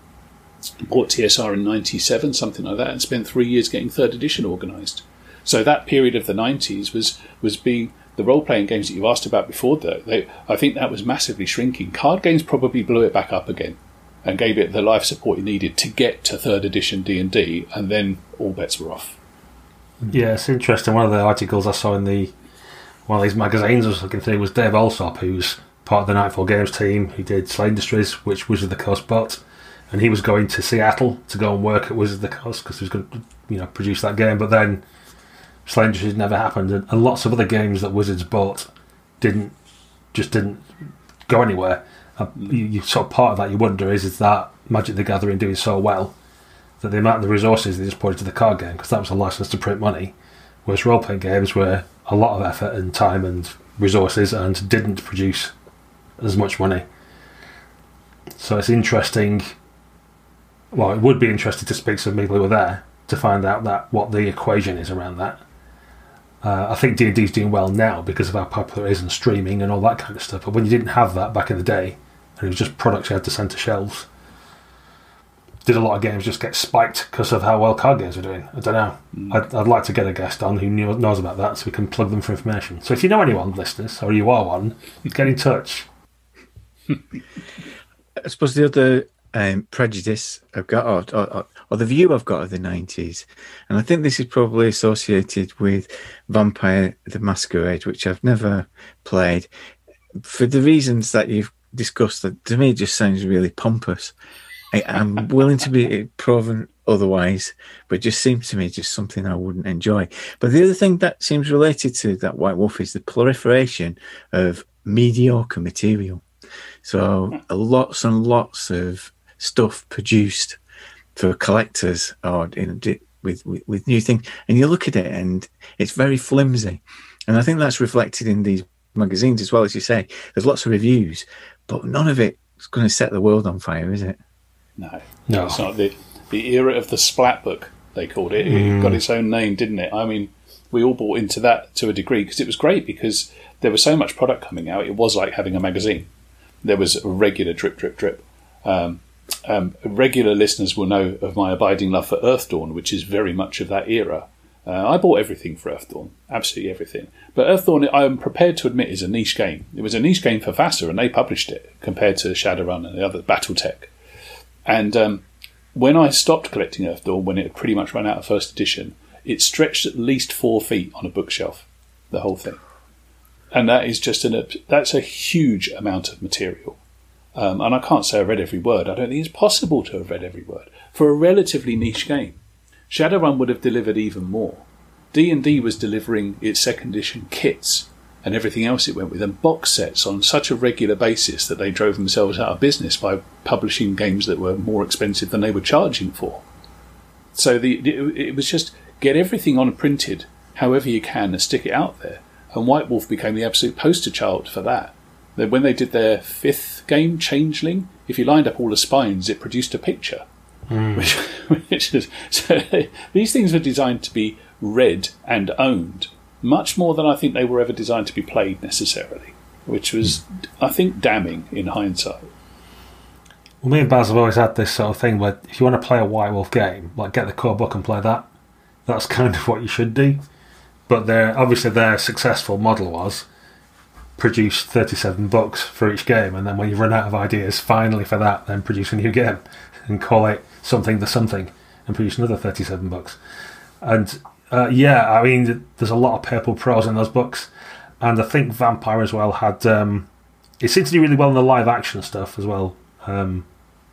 bought TSR in '97, something like that, and spent three years getting third edition organised. So that period of the '90s was was being the role playing games that you asked about before. Though they, I think that was massively shrinking. Card games probably blew it back up again and gave it the life support it needed to get to third edition D and then all bets were off. Yeah, it's interesting. One of the articles I saw in the one of these magazines I was looking through was Dave Allsop, who's part of the Nightfall Games team. He did SLA Industries, which Wizard of the Coast bought, and he was going to Seattle to go and work at Wizard of the Coast because he was going to, you know, produce that game. But then SLA Industries never happened, and, and lots of other games that Wizards bought didn't just didn't go anywhere. Uh, you, you sort of part of that you wonder is is that Magic the Gathering doing so well that the amount of the resources they just put into the card game because that was a license to print money, whereas role playing games were a lot of effort and time and resources and didn't produce as much money. So it's interesting. Well, it would be interesting to speak to people who were there to find out that what the equation is around that. Uh, I think D and D is doing well now because of how popular it is and streaming and all that kind of stuff. But when you didn't have that back in the day, and it was just products you had to send to shelves, did a lot of games just get spiked because of how well card games were doing? I don't know. I'd, I'd like to get a guest on who knew, knows about that so we can plug them for information. So if you know anyone, listeners, or you are one, get in touch. I suppose the other um, prejudice I've got, or, or, or the view I've got of the 90s, and I think this is probably associated with Vampire the Masquerade, which I've never played, for the reasons that you've discussed, that to me just sounds really pompous. I, I'm willing to be proven otherwise, but it just seems to me just something I wouldn't enjoy. But the other thing that seems related to that White Wolf is the proliferation of mediocre material. So hmm. lots and lots of stuff produced for collectors or in, with, with with new things, and you look at it and it's very flimsy. And I think that's reflected in these magazines as well as you say. There's lots of reviews, but none of it is going to set the world on fire, is it? No, No. it's not the the era of the splat book. They called it. It got its own name, didn't it? I mean, we all bought into that to a degree because it was great because there was so much product coming out. It was like having a magazine. There was a regular drip, drip, drip. Um, um, regular listeners will know of my abiding love for Earthdawn, which is very much of that era. Uh, I bought everything for Earthdawn, absolutely everything. But Earthdawn, I'm prepared to admit, is a niche game. It was a niche game for FASA, and they published it compared to Shadowrun and the other BattleTech. And um, when I stopped collecting Earthdawn, when it had pretty much run out of first edition, it stretched at least four feet on a bookshelf, the whole thing. And that is just an that's a huge amount of material. Um, and I can't say I read every word. I don't think it's possible to have read every word for a relatively niche game. Shadowrun would have delivered even more. D and D was delivering its second edition kits and everything else it went with, and box sets on such a regular basis that they drove themselves out of business by publishing games that were more expensive than they were charging for. So the, it was just get everything on printed, however you can, and stick it out there. And White Wolf became the absolute poster child for that. Then when they did their fifth game, Changeling, if you lined up all the spines, it produced a picture. Which, hmm. which is so these things were designed to be read and owned much more than I think they were ever designed to be played necessarily, which was, I think, damning in hindsight. Well, me and Baz have always had this sort of thing where if you want to play a White Wolf game, like get the core book and play that. That's kind of what you should do. But their obviously their successful model was produce 37 books for each game, and then when you run out of ideas, finally for that, then produce a new game and call it something the something, and produce another 37 books. And uh, yeah, I mean, there's a lot of purple prose in those books. and I think Vampire as well had. Um, it seemed to do really well in the live action stuff as well. Um,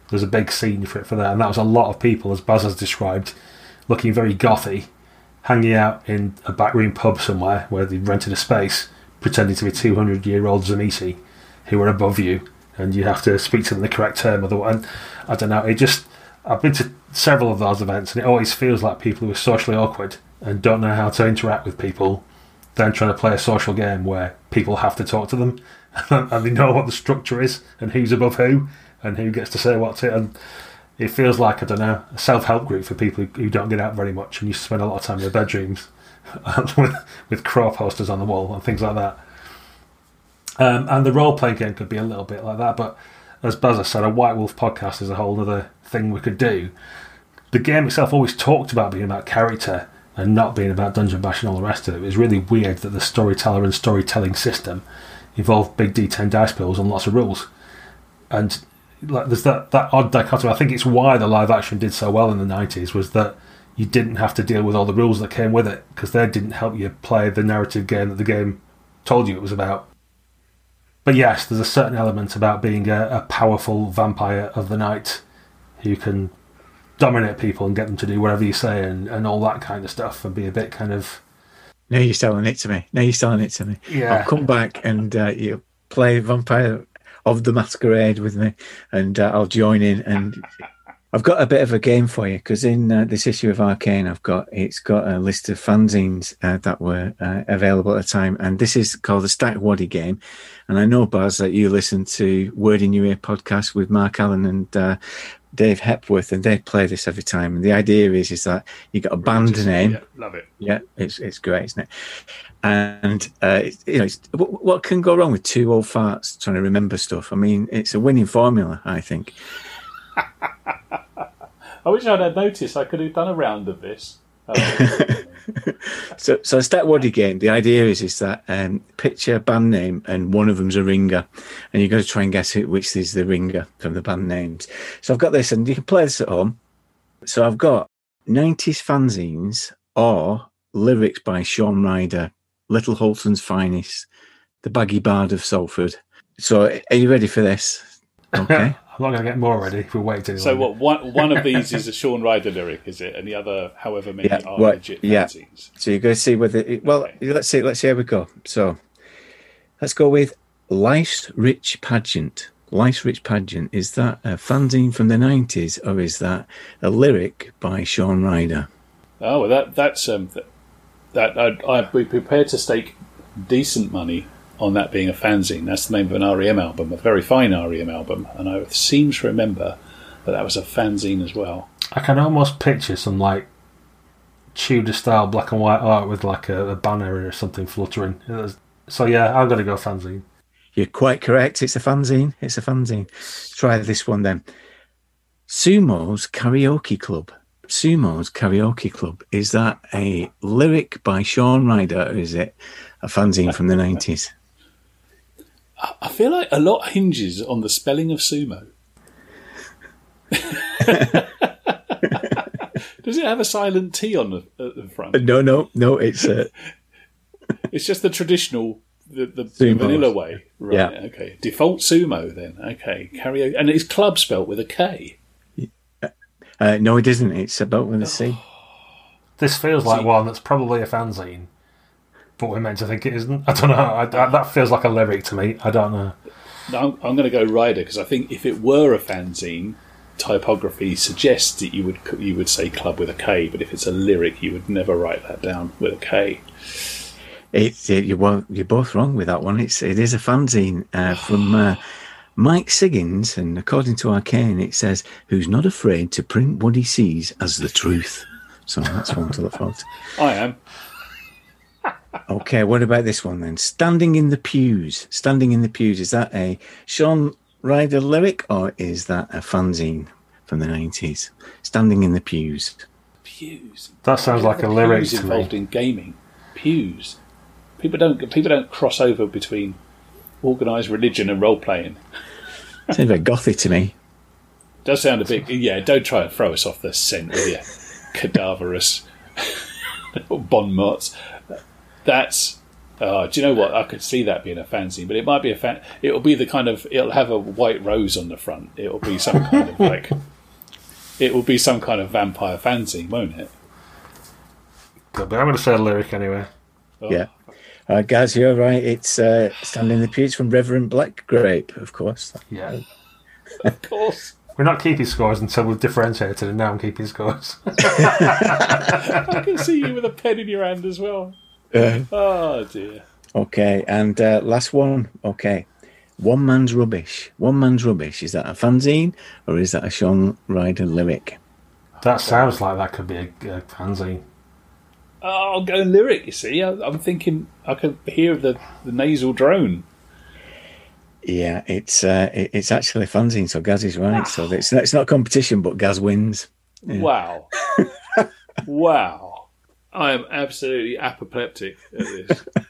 there's a big scene for it for that, and that was a lot of people, as Baz has described, looking very gothy, hanging out in a backroom pub somewhere where they rented a space, pretending to be 200 year old Tzimisce who are above you, and you have to speak to them in the correct term. And I don't know. It just I've been to several of those events, and it always feels like people who are socially awkward and don't know how to interact with people, then trying to play a social game where people have to talk to them, and they know what the structure is and who's above who and who gets to say what to. And it feels like I don't know a self help group for people who, who don't get out very much and you spend a lot of time in their bedrooms with crow posters on the wall and things like that. Um, and the role playing game could be a little bit like that, but as Buzzer said, a White Wolf podcast is a whole other thing we could do. The game itself always talked about being about character and not being about dungeon bashing and all the rest of it. It was really weird that the storyteller and storytelling system involved big D10 dice pools and lots of rules. And like there's that, that odd dichotomy. I think it's why the live action did so well in the 90s was that you didn't have to deal with all the rules that came with it because they didn't help you play the narrative game that the game told you it was about. But yes, there's a certain element about being a, a powerful vampire of the night who can dominate people and get them to do whatever you say and, and all that kind of stuff and be a bit kind of. Now you're selling it to me. Now you're selling it to me. Yeah. I'll come back and uh, you play Vampire of the Masquerade with me, and uh, I'll join in. And I've got a bit of a game for you because in uh, this issue of Arcane, I've got it's got a list of fanzines uh, that were uh, available at the time, and this is called the Stack Waddy game. And I know Baz that you listen to Word in Your Ear podcast with Mark Ellen and uh, Dave Hepworth, and they play this every time. And the idea is is that you got a band name. Yeah, love it. Yeah, it's it's great, isn't it? And uh, it's, you know, it's, what, what can go wrong with two old farts trying to remember stuff? I mean, it's a winning formula, I think. I wish I'd had noticed. I could have done a round of this. So, so Stack Waddy game. The idea is is that um, picture a band name and one of them's a ringer, and you've got to try and guess who, which is the ringer from the band names. So I've got this, and you can play this at home. So I've got 90s fanzines or lyrics by Shaun Ryder, Little Hulton's Finest, The Baggy Bard of Salford. So are you ready for this? Okay. I'm not going to get more ready if we wait too so long. what? One one of these is a Shaun Ryder lyric, is it? And the other, however many, Yeah, are what- legit yeah. fanzines. So you're going to see whether it, well, let's see, let's see how we go. So let's go with Life's Rich Pageant. Life's Rich Pageant is that a fanzine from the 90s or is that a lyric by Shaun Ryder? Oh, well, that that's um, that, that I'd, I'd be prepared to stake decent money on that being a fanzine. That's the name of an REM album, a very fine REM album, and I seem to remember that that was a fanzine as well. I can almost picture some like Tudor style black and white art with like a, a banner or something fluttering. Was- So yeah, I'm going to go fanzine. You're quite correct. It's a fanzine. It's a fanzine. Try this one then. Sumo's Karaoke Club. Sumo's Karaoke Club. Is that a lyric by Shaun Ryder or is it a fanzine from the 90s? I feel like a lot hinges on the spelling of sumo. Does it have a silent T on the, at the front? No, no, no. It's uh, It's just the traditional, the, the, the vanilla way. Right, Yeah. okay. Default sumo then. Okay. Karaoke. And it's club spelt with a K. uh, no, it isn't. It's about with a C. This feels like one that's probably a fanzine, but we're meant to think it isn't. I don't know. I, I, that feels like a lyric to me. I don't know. No, I'm, I'm going to go Ryder because I think if it were a fanzine, typography suggests that you would you would say club with a K, but if it's a lyric, you would never write that down with a K. It's it, you're well, you're both wrong with that one. It's it is a fanzine uh, from uh, Mike Siggins, and according to Arcane, it says who's not afraid to print what he sees as the truth. So that's one to look forward to. I am. Okay, what about this one then? Standing in the pews. Standing in the pews. Is that a Shaun Ryder lyric or is that a fanzine from the nineties? Standing in the pews. Pews. That sounds like a lyric Pews to involved me. in gaming. Pews. People don't people don't cross over between organised religion and role playing. Sounds a bit gothy to me. Does sound a bit. Yeah, don't try and throw us off the scent with your cadaverous bon mots. That's Oh, do you know what? I could see that being a fanzine, but it might be a fan. It'll be the kind of. It'll have a white rose on the front. It'll be some kind of like. It will be some kind of vampire fanzine, won't it? But I'm going to say a lyric anyway. Oh, Yeah. Uh, guys, you're right. It's uh, Standing in the Pews from Reverend Black Grape, of course. Yeah. Of course. We're not keeping scores until we've differentiated, and now I'm keeping scores. I can see you with a pen in your hand as well. Uh, Oh dear. okay, and uh, last one. Okay. One Man's Rubbish. One Man's Rubbish. Is that a fanzine or is that a Shaun Ryder lyric? that sounds like that could be a, a fanzine. Oh, I'll go lyric. You see, I, I'm thinking I can hear the, the nasal drone. Yeah, it's uh, it, it's actually a fanzine, so Gaz is right. So it's it's not competition, but Gaz wins. Wow. wow. I am absolutely apoplectic at this.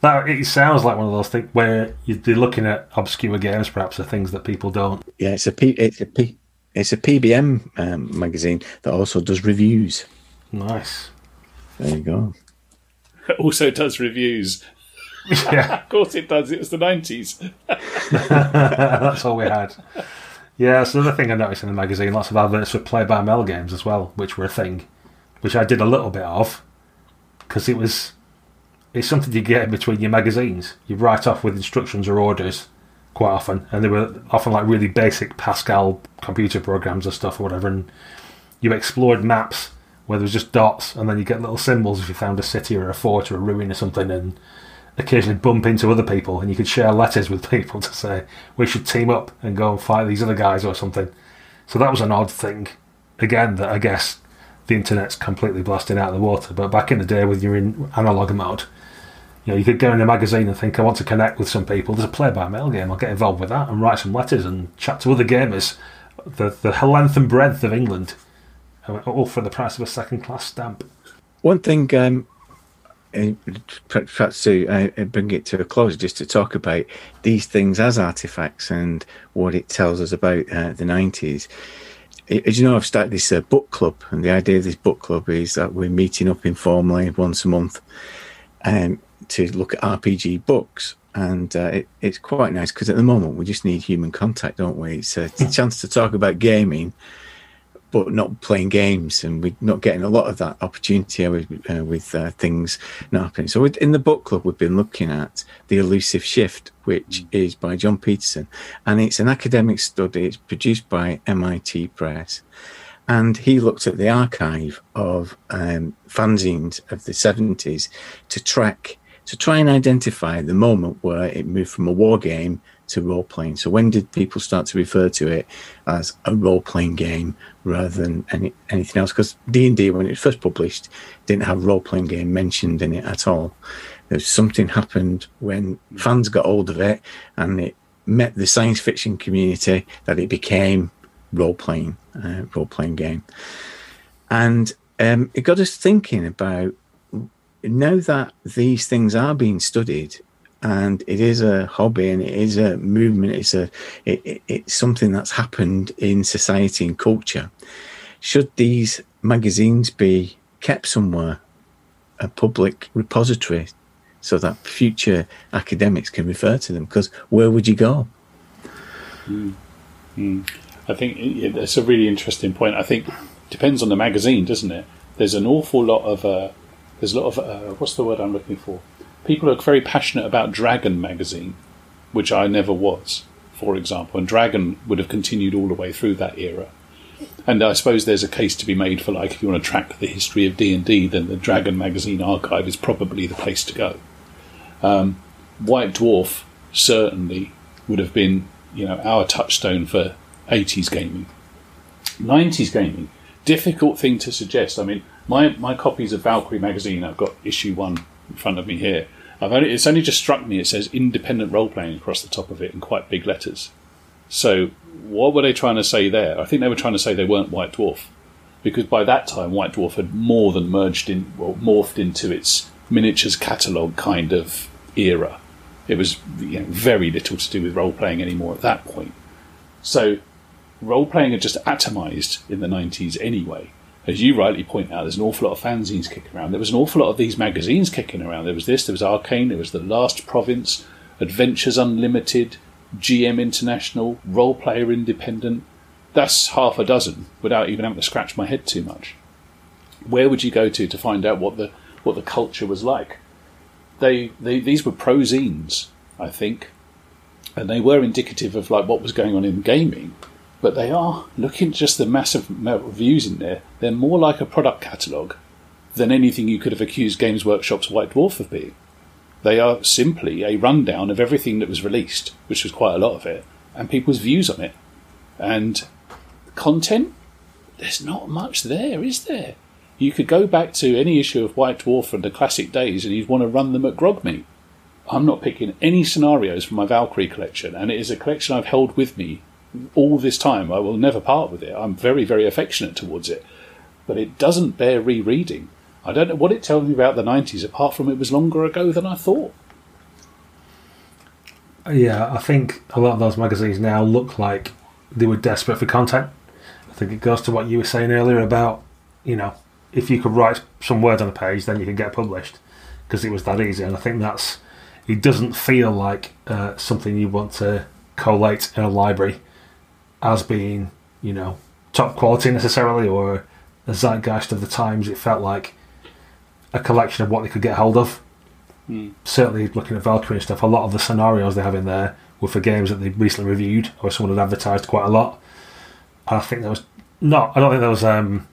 That it sounds like one of those things where you're looking at obscure games, perhaps, or things that people don't. Yeah, it's a P, it's a P, it's a PBM um, magazine that also does reviews. Nice. There you go. It also does reviews. yeah, Of course it does. It was the 90s. that's all we had. Yeah, so the other thing I noticed in the magazine, lots of adverts for play by mail games as well, which were a thing, which I did a little bit of, because it was it's something you get in between your magazines. You write off with instructions or orders quite often, and they were often like really basic Pascal computer programs or stuff or whatever, and you explored maps where there was just dots, and then you get little symbols if you found a city or a fort or a ruin or something, and occasionally bump into other people, and you could share letters with people to say we should team up and go and fight these other guys or something. So that was an odd thing. Again, that I guess the internet's completely blasting out of the water. But back in the day, with your in analog mode, you know, you could go in a magazine and think, I want to connect with some people. There's a play-by-mail game. I'll get involved with that and write some letters and chat to other gamers. The the length and breadth of England, uh, all for the price of a second-class stamp. One thing, um, perhaps to uh, bring it to a close, just to talk about these things as artifacts and what it tells us about uh, the 90s. As you know, I've started this uh, book club, and the idea of this book club is that we're meeting up informally once a month um, to look at RPG books. And uh, it, it's quite nice because at the moment we just need human contact, don't we? It's a, it's a chance to talk about gaming, but not playing games, and we're not getting a lot of that opportunity with uh, with uh, things not happening. So in the book club, we've been looking at the elusive shift, which is by Jon Peterson, and it's an academic study. It's produced by MIT Press, and he looked at the archive of um, fanzines of the seventies to track to try and identify the moment where it moved from a war game to role playing. So when did people start to refer to it as a role playing game rather than any, anything else? Because D and D, when it was first published, didn't have role playing game mentioned in it at all. There's something happened when fans got hold of it and it met the science fiction community that it became role playing uh, role playing game, and um, it got us thinking about now that these things are being studied and it is a hobby and it is a movement it's a it, it, it's something that's happened in society and culture should these magazines be kept somewhere a public repository so that future academics can refer to them because where would you go I think that's a really interesting point. I think depends on the magazine, doesn't it? There's an awful lot of uh, there's a lot of uh, what's the word I'm looking for? People are very passionate about Dragon magazine, which I never was, for example, and Dragon would have continued all the way through that era. And I suppose there's a case to be made for like if you want to track the history of D and D, then the Dragon magazine archive is probably the place to go. Um, White Dwarf certainly would have been, you know, our touchstone for 80s gaming. 90s gaming, difficult thing to suggest. I mean, my, my copies of Valkyrie magazine, I've got issue one in front of me here. I've only, it's only just struck me. It says independent role playing across the top of it in quite big letters. So, what were they trying to say there? I think they were trying to say they weren't White Dwarf, because by that time White Dwarf had more than merged in, well, morphed into its miniatures catalogue kind of era. It was you know, very little to do with role playing anymore at that point. So, role playing had just atomized in the 90s anyway. As you rightly point out, there's an awful lot of fanzines kicking around. There was an awful lot of these magazines kicking around. There was this, there was Arcane, there was The Last Province, Adventures Unlimited, GM International, Role Player Independent. That's half a dozen without even having to scratch my head too much. Where would you go to to find out what the what the culture was like? They, they these were prozines, I think, and they were indicative of like what was going on in gaming. But they are looking just the massive amount of reviews in there. They're more like a product catalogue than anything you could have accused Games Workshop's White Dwarf of being. They are simply a rundown of everything that was released, which was quite a lot of it, and people's views on it. And content, there's not much there, is there? You could go back to any issue of White Dwarf from the classic days and you'd want to run them at Grogmeet. I'm not picking any scenarios from my Valkyrie collection, and it is a collection I've held with me all this time. I will never part with it. I'm very, very affectionate towards it. But it doesn't bear rereading. I don't know what it tells me about the 90s, apart from it was longer ago than I thought. Yeah, I think a lot of those magazines now look like they were desperate for content. I think it goes to what you were saying earlier about, you know, if you could write some words on a page, then you can get published because it was that easy. And I think that's it doesn't feel like uh, something you want to collate in a library as being, you know, top quality necessarily or a zeitgeist of the times. It felt like a collection of what they could get hold of. Mm. Certainly, looking at Valkyrie and stuff, a lot of the scenarios they have in there were for games that they recently reviewed or someone had advertised quite a lot. And I think there was not. I don't think there was um,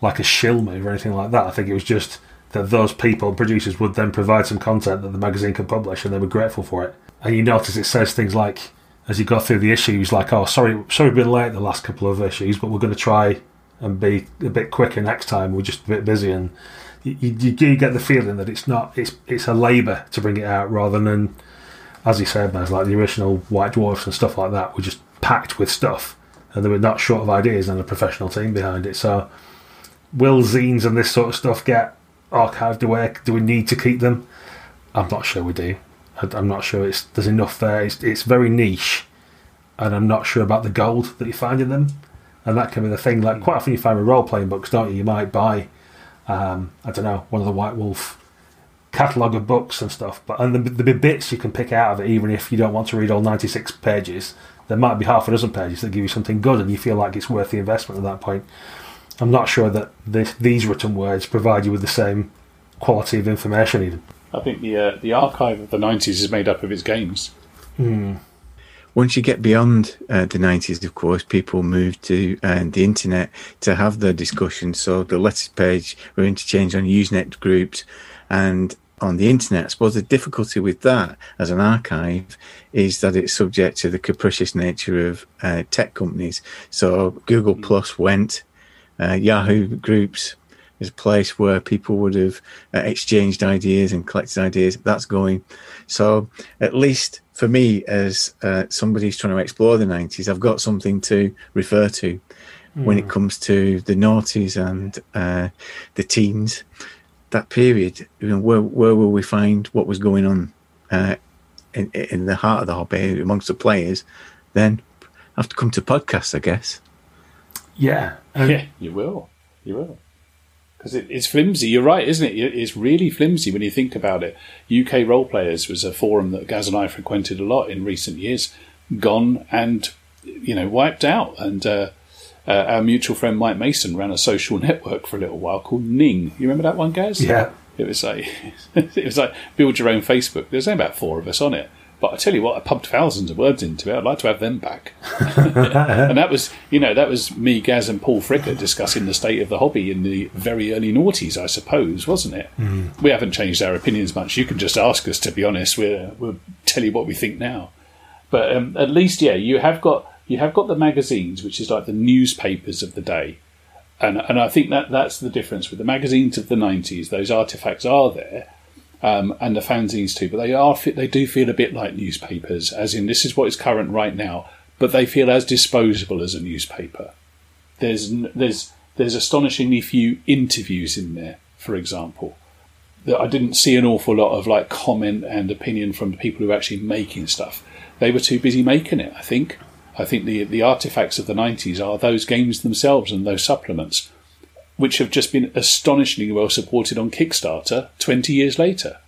like a shill move or anything like that. I think it was just that those people, producers, would then provide some content that the magazine could publish, and they were grateful for it. And you notice it says things like, as he got through the issues, like, "Oh, sorry, sorry, we've been late the last couple of issues, but we're going to try and be a bit quicker next time. We're just a bit busy." And you, you, you get the feeling that it's not it's it's a labour to bring it out rather than, as he said, there's like the original White Dwarfs and stuff like that were just packed with stuff, and they were not short of ideas and a professional team behind it. So, will zines and this sort of stuff get archived we Do we need to keep them? I'm not sure we do. I, am not sure it's there's enough there. It's, it's very niche, and I'm not sure about the gold that you find in them. And that can be the thing. Like quite often, you find with role playing books, don't you? You might buy, um, I don't know, one of the White Wolf catalogue of books and stuff. But and the, the bits you can pick out of it, even if you don't want to read all 96 pages, there might be half a dozen pages that give you something good, and you feel like it's worth the investment at that point. I'm not sure that this, these written words provide you with the same quality of information. Even I think the uh, the archive of the '90s is made up of its games. Hmm. Once you get beyond uh, the 90s, of course, people move to uh, the internet to have their discussions. So the letters page were interchanged on Usenet groups and on the internet. I suppose the difficulty with that as an archive is that it's subject to the capricious nature of uh, tech companies. So Google Plus went, uh, Yahoo groups is a place where people would have uh, exchanged ideas and collected ideas. That's going. So at least for me, as uh, somebody who's trying to explore the 90s, I've got something to refer to mm. when it hmm. comes to the noughties and uh, the teens. That period, you know, where, where will we find what was going on uh, in, in the heart of the hobby amongst the players? Then I have to come to podcasts, I guess. Yeah, um, yeah, you will, you will, because it, it's flimsy. You're right, isn't it? It's really flimsy when you think about it. UK Role Players was a forum that Gaz and I frequented a lot in recent years, gone and you know wiped out. And uh, uh, our mutual friend Mike Mason ran a social network for a little while called Ning. You remember that one, Gaz? Yeah. It was like it was like build your own Facebook. There's only about four of us on it but I tell you what, I pumped thousands of words into it. I'd like to have them back. and that was, you know, that was me, Gaz, and Paul Fricker discussing the state of the hobby in the very early noughties, I suppose, wasn't it? Mm. We haven't changed our opinions much. You can just ask us. To be honest, we'll we'll tell you what we think now. But um, at least, yeah, you have got you have got the magazines, which is like the newspapers of the day. And, and I think that that's the difference with the magazines of the 90s. Those artifacts are there, um, and the fanzines too. But they are they do feel a bit like newspapers, as in this is what is current right now. But they feel as disposable as a newspaper. There's there's there's astonishingly few interviews in there, for example. That I didn't see an awful lot of like comment and opinion from the people who are actually making stuff. They were too busy making it. I think. I think the the artifacts of the '90s are those games themselves and those supplements which have just been astonishingly well supported on Kickstarter 20 years later.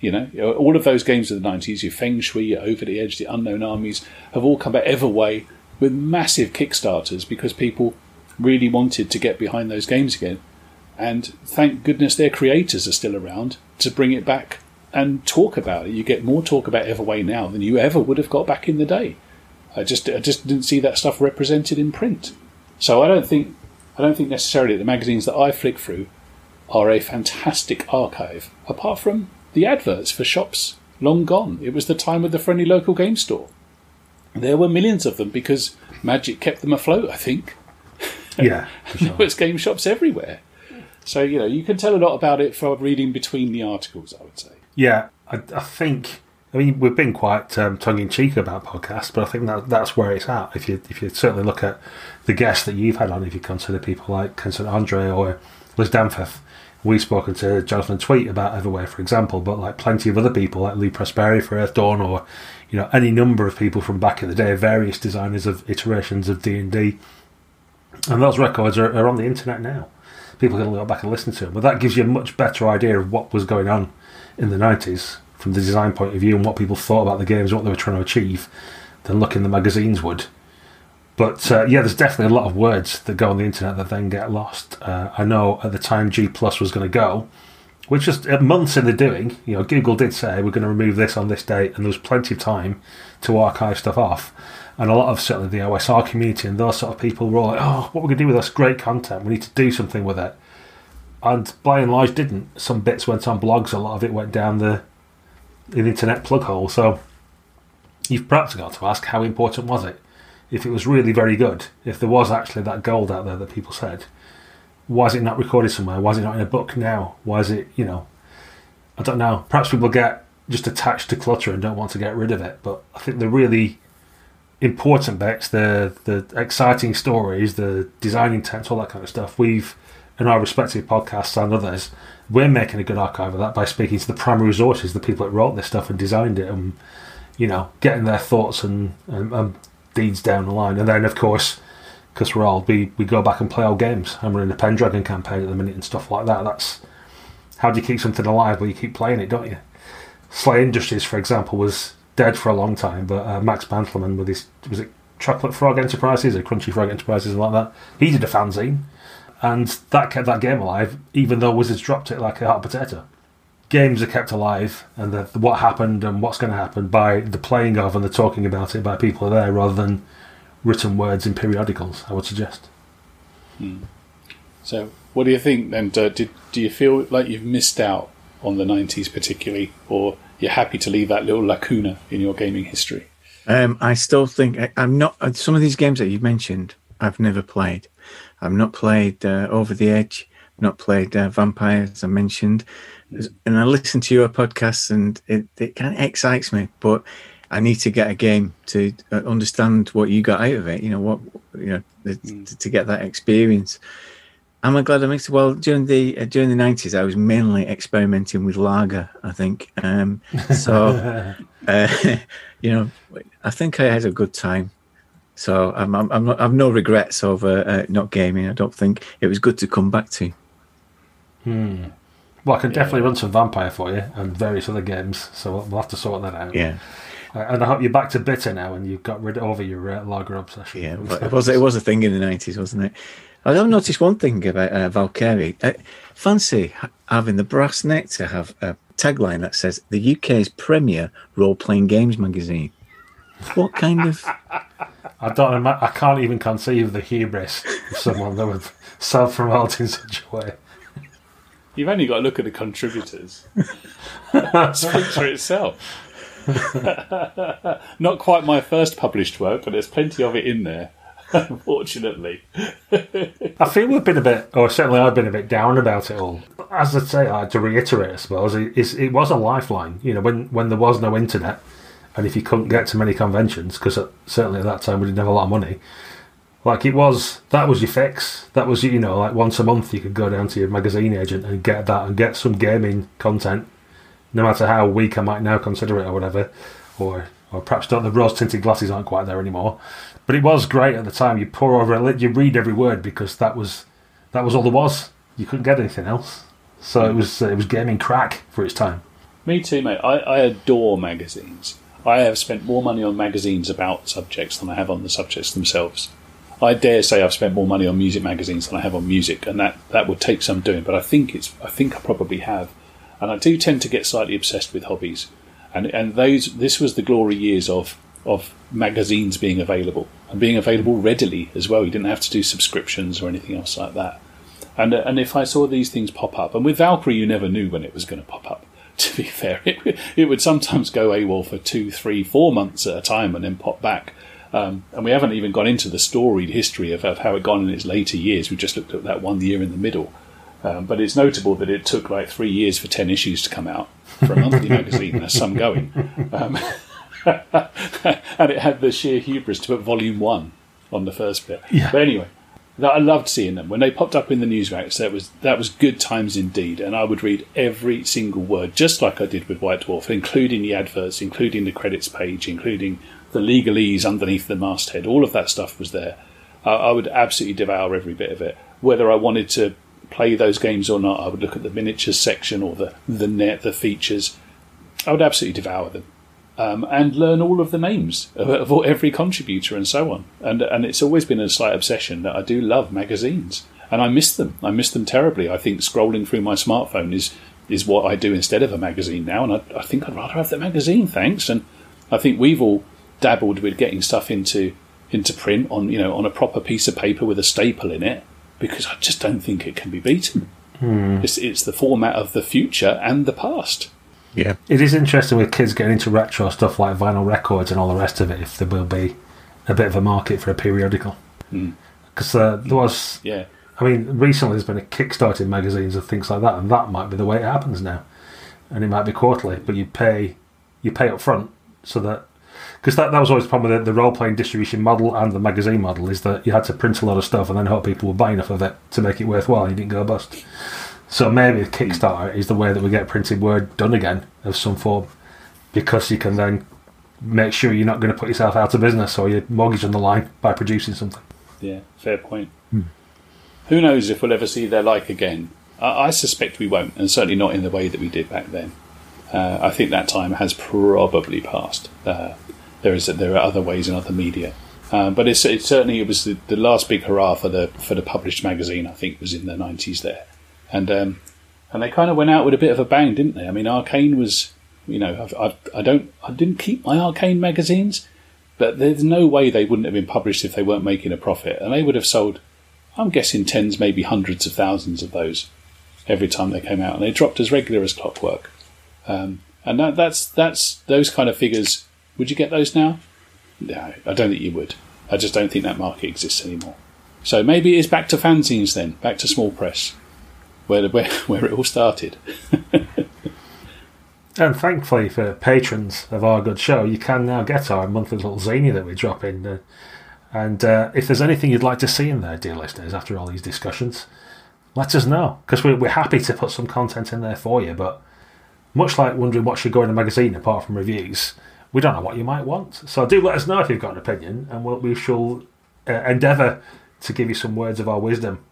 You know, all of those games of the 90s, your Feng Shui, your Over the Edge, the Unknown Armies, have all come back Everway with massive Kickstarters because people really wanted to get behind those games again. And thank goodness their creators are still around to bring it back and talk about it. You get more talk about Everway now than you ever would have got back in the day. I just I just didn't see that stuff represented in print. So I don't think I don't think necessarily the magazines that I flick through are a fantastic archive, apart from the adverts for shops long gone. It was the time of the friendly local game store. There were millions of them because Magic kept them afloat, I think. Yeah, sure. there was game shops everywhere. So, you know, you can tell a lot about it from reading between the articles, I would say. Yeah, I, I think. I mean, we've been quite um, tongue in cheek about podcasts, but I think that that's where it's at. If you if you certainly look at the guests that you've had on, if you consider people like St Andre or Liz Danforth, we've spoken to Jonathan Tweet about Everway, for example, but like plenty of other people like Lou Prosperi for Earthdawn, or you know any number of people from back in the day, various designers of iterations of D and D, and those records are, are on the internet now. People can go back and listen to them, but that gives you a much better idea of what was going on in the 90s from the design point of view and what people thought about the games, what they were trying to achieve, than looking the magazines would. But uh, yeah, there's definitely a lot of words that go on the internet that then get lost. Uh, I know at the time G Plus was going to go, which was uh, months in the doing. You know, Google did say we're going to remove this on this date, and there was plenty of time to archive stuff off. And a lot of certainly the OSR community and those sort of people were all like, "Oh, what we're we going to do with this great content? We need to do something with it." and by and large didn't. Some bits went on blogs, a lot of it went down the, the internet plug hole. So you've perhaps got to ask how important was it? If it was really very good, if there was actually that gold out there that people said, why is it not recorded somewhere? Why is it not in a book now? Why is it, you know, I don't know. Perhaps people get just attached to clutter and don't want to get rid of it. But I think the really important bits, the the exciting stories, the design intent, all that kind of stuff, we've in our respective podcasts and others, we're making a good archive of that by speaking to the primary resources, the people that wrote this stuff and designed it, and you know, getting their thoughts and, and, and deeds down the line. And then, of course, because we're old, we, we go back and play old games. And we're in the Pendragon campaign at the minute and stuff like that. That's how do you keep something alive? Well, you keep playing it, don't you? SLA Industries, for example, was dead for a long time, but uh, Max Bantelman with his was it Chocolate Frog Enterprises or Crunchy Frog Enterprises, and like that. He did a fanzine and that kept that game alive, even though Wizards dropped it like a hot potato. Games are kept alive, and the, what happened and what's going to happen by the playing of and the talking about it by people there, rather than written words in periodicals. I would suggest. Hmm. So, what do you think? And uh, did do you feel like you've missed out on the '90s, particularly, or you're happy to leave that little lacuna in your gaming history? Um, I still think I, I'm not. Some of these games that you've mentioned, I've never played. I've not played uh, Over the Edge, I've not played uh, Vampire, as I mentioned. And I listen to your podcasts and it, it kind of excites me, but I need to get a game to uh, understand what you got out of it, you know, what, you know, mm. to, get that experience. Am I glad I mixed it? Well, during the uh, during the nineties, I was mainly experimenting with lager. I think um, so. uh, you know, I think I had a good time. So I'm, I'm, I'm not, I've no regrets over uh, not gaming. I don't think it was good to come back to. Hmm. Well, I can definitely run some Vampire for you and various other games, so we'll have to sort that out. Yeah. Uh, and I hope you're back to bitter now and you've got rid of your uh, lager obsession. Yeah, it was it was a thing in the nineties, wasn't it? I have noticed one thing about uh, Valkyrie. Uh, fancy having the brass neck to have a tagline that says the UK's premier role playing games magazine. What kind of I don't. I can't even conceive the hubris of someone that would self-promote in such a way. You've only got to look at the contributors. Speaks for itself. Not quite my first published work, but there's plenty of it in there. Unfortunately, I feel we've been a bit, or certainly I've been a bit down about it all. As I say, I had to reiterate, I suppose, it, it was a lifeline. You know, when when there was no internet, and if you couldn't get to many conventions, because certainly at that time we didn't have a lot of money, like it was, that was your fix. That was, you know, like once a month you could go down to your magazine agent and get that and get some gaming content, no matter how weak I might now consider it or whatever, or or perhaps don't the rose tinted glasses aren't quite there anymore. But it was great at the time. You pour over it, you read every word because that was that was all there was. You couldn't get anything else. So it was it was gaming crack for its time. Me too, mate. I, I adore magazines. I have spent more money on magazines about subjects than I have on the subjects themselves. I dare say I've spent more money on music magazines than I have on music, and that, that would take some doing. But I think it's I think I probably have, and I do tend to get slightly obsessed with hobbies, and and those this was the glory years of of magazines being available and being available readily as well. You didn't have to do subscriptions or anything else like that. And and if I saw these things pop up, and with Valkyrie, you never knew when it was going to pop up. To be fair, it, it would sometimes go AWOL for two, three, four months at a time, and then pop back. Um, and we haven't even gone into the storied history of, of, how it gone in its later years. We've just looked at that one year in the middle. Um, but it's notable that it took like three years for 10 issues to come out for a monthly magazine. There's some going. Um, and it had the sheer hubris to put volume one on the first bit. Yeah. But anyway, I loved seeing them when they popped up in the news racks. That was that was good times indeed, and I would read every single word, just like I did with White Dwarf, including the adverts, including the credits page, including the legalese underneath the masthead. All of that stuff was there. I, I would absolutely devour every bit of it. Whether I wanted to play those games or not, I would look at the miniatures section or the the net, the features. I would absolutely devour them um, and learn all of the names of, of, every contributor and so on. And and it's always been a slight obsession that I do love magazines, and I miss them. I miss them terribly. I think scrolling through my smartphone is is what I do instead of a magazine now, and I, I think I'd rather have the magazine. Thanks, and I think we've all dabbled with getting stuff into into print on you know on a proper piece of paper with a staple in it because I just don't think it can be beaten. Hmm. It's, it's the format of the future and the past. Yeah. It is interesting with kids getting into retro stuff like vinyl records and all the rest of it. If there will be a bit of a market for a periodical, because uh, there was. Yeah. I mean, recently there's been a Kickstarting magazines and things like that, and that might be the way it happens now. And it might be quarterly, but you pay you pay up front so that because that, that was always the problem with the, the role playing distribution model and the magazine model is that you had to print a lot of stuff and then hope people would buy enough of it to make it worthwhile. You didn't go bust. So maybe Kickstarter is the way that we get printed word done again of some form, because you can then make sure you're not going to put yourself out of business or your mortgage on the line by producing something. Yeah, fair point. Who knows if we'll ever see their like again? I, I suspect we won't, and certainly not in the way that we did back then. Uh, I think that time has probably passed. Uh, there is there are other ways in other media, um, but it's, it certainly it was the, the last big hurrah for the for the published magazine. I think was in the nineties there, and um, and they kind of went out with a bit of a bang, didn't they? I mean, Arcane was, you know, I've, I've, I don't I didn't keep my Arcane magazines, but there's no way they wouldn't have been published if they weren't making a profit, and they would have sold. I'm guessing tens, maybe hundreds of thousands of those every time they came out, and they dropped as regular as clockwork. Um, and that, that's that's those kind of figures. Would you get those now? No, I don't think you would. I just don't think that market exists anymore. So maybe it's back to fanzines then, back to small press, where where, where it all started. And thankfully for patrons of our good show, you can now get our monthly little zany that we drop in. Uh, and uh, if there's anything you'd like to see in there, dear listeners, after all these discussions, let us know because we're, we're happy to put some content in there for you. But much like wondering what should go in a magazine apart from reviews, we don't know what you might want. So do let us know if you've got an opinion, and we'll, we shall uh, endeavour to give you some words of our wisdom.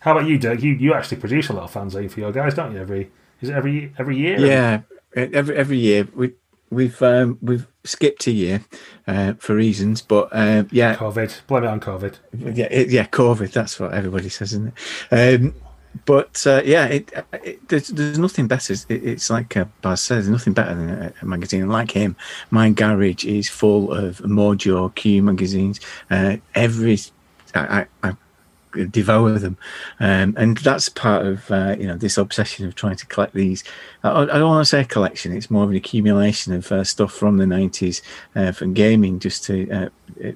How about you, Dirk? You you actually produce a little fanzine for your guys, don't you? Every is it every every year? Yeah, every every year we we've um, we've skipped a year uh, for reasons, but uh, yeah, COVID. Blame it on COVID. yeah, it, yeah, COVID. That's what everybody says, isn't it? Um, but uh, yeah, it, it, there's, there's nothing better. It, it's like uh, Baz said, there's nothing better than a, a magazine. Like him, my garage is full of Mojo Q magazines. Uh, every I, I, I devour them, um, and that's part of uh, you know this obsession of trying to collect these. I, I don't want to say collection; it's more of an accumulation of uh, stuff from the nineties uh, from gaming, just to uh,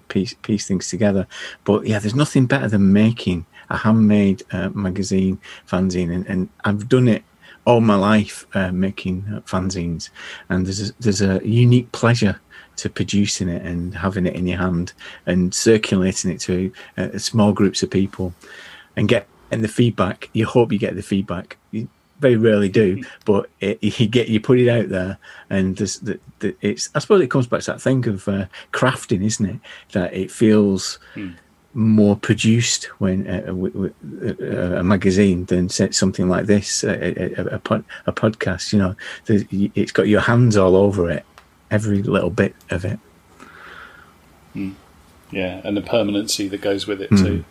piece piece things together. But yeah, there's nothing better than making a handmade uh, magazine fanzine, and, and I've done it all my life uh, making fanzines, and there's a, there's a unique pleasure to producing it and having it in your hand and circulating it to uh, small groups of people and get and the feedback. You hope you get the feedback. You very rarely do, but it, you get you put it out there, and there's the, the, it's. I suppose it comes back to that thing of uh, crafting, isn't it? That it feels. More produced when uh, w- w- uh, a magazine than say, something like this, a, a, a, pod, a podcast. You know, it's got your hands all over it, every little bit of it. Yeah, and the permanency that goes with it too.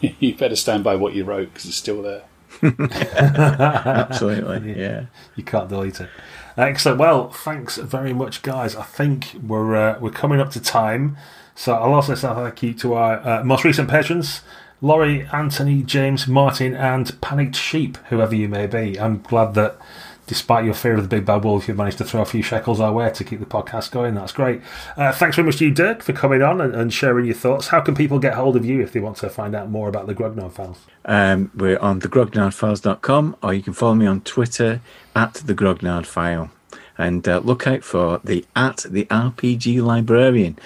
you better stand by what you wrote because it's still there. Absolutely, yeah. You can't delete it. Excellent. Well, thanks very much, guys. I think we're uh, we're coming up to time, so I'll also say thank you to our uh, most recent patrons, Laurie, Anthony, James, Martin, and Panicked Sheep, whoever you may be. I'm glad that despite your fear of the big bad wolf, you've managed to throw a few shekels our way to keep the podcast going. That's great. Uh, thanks very much to you, Dirk, for coming on and, and, sharing your thoughts. How can people get hold of you if they want to find out more about the Grognard Files? Um, we're on thegrognardfiles.com or you can follow me on Twitter at the Grognard File. And uh, look out for the at the RPG Librarian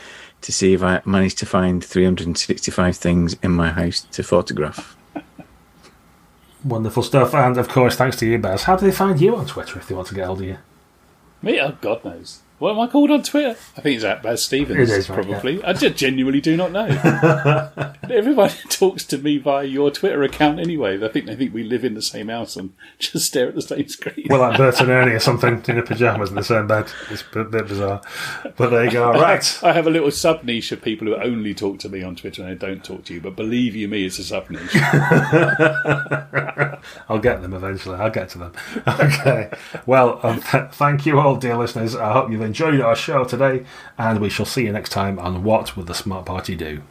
to see if I managed to find 365 things in my house to photograph. Wonderful stuff. And of course, thanks to you, Baz. How do they find you on Twitter if they want to get hold of you? Me? Oh, God knows. What am I called on Twitter? I think it's at Baz Stevens. Is, right, probably. I just genuinely do not know. Everybody talks to me via your Twitter account anyway. I think they think we live in the same house and just stare at the same screen. Well, like Bert and Ernie or something in their pajamas in the same bed. It's a bit bizarre. But there you go. Right. I have a little sub niche of people who only talk to me on Twitter and I don't talk to you. But believe you me, it's a sub niche. I'll get them eventually. I'll get to them. Okay. Well, um, th- thank you all, dear listeners. I hope you've enjoyed our show today, and we shall see you next time on What Would the Smart Party Do?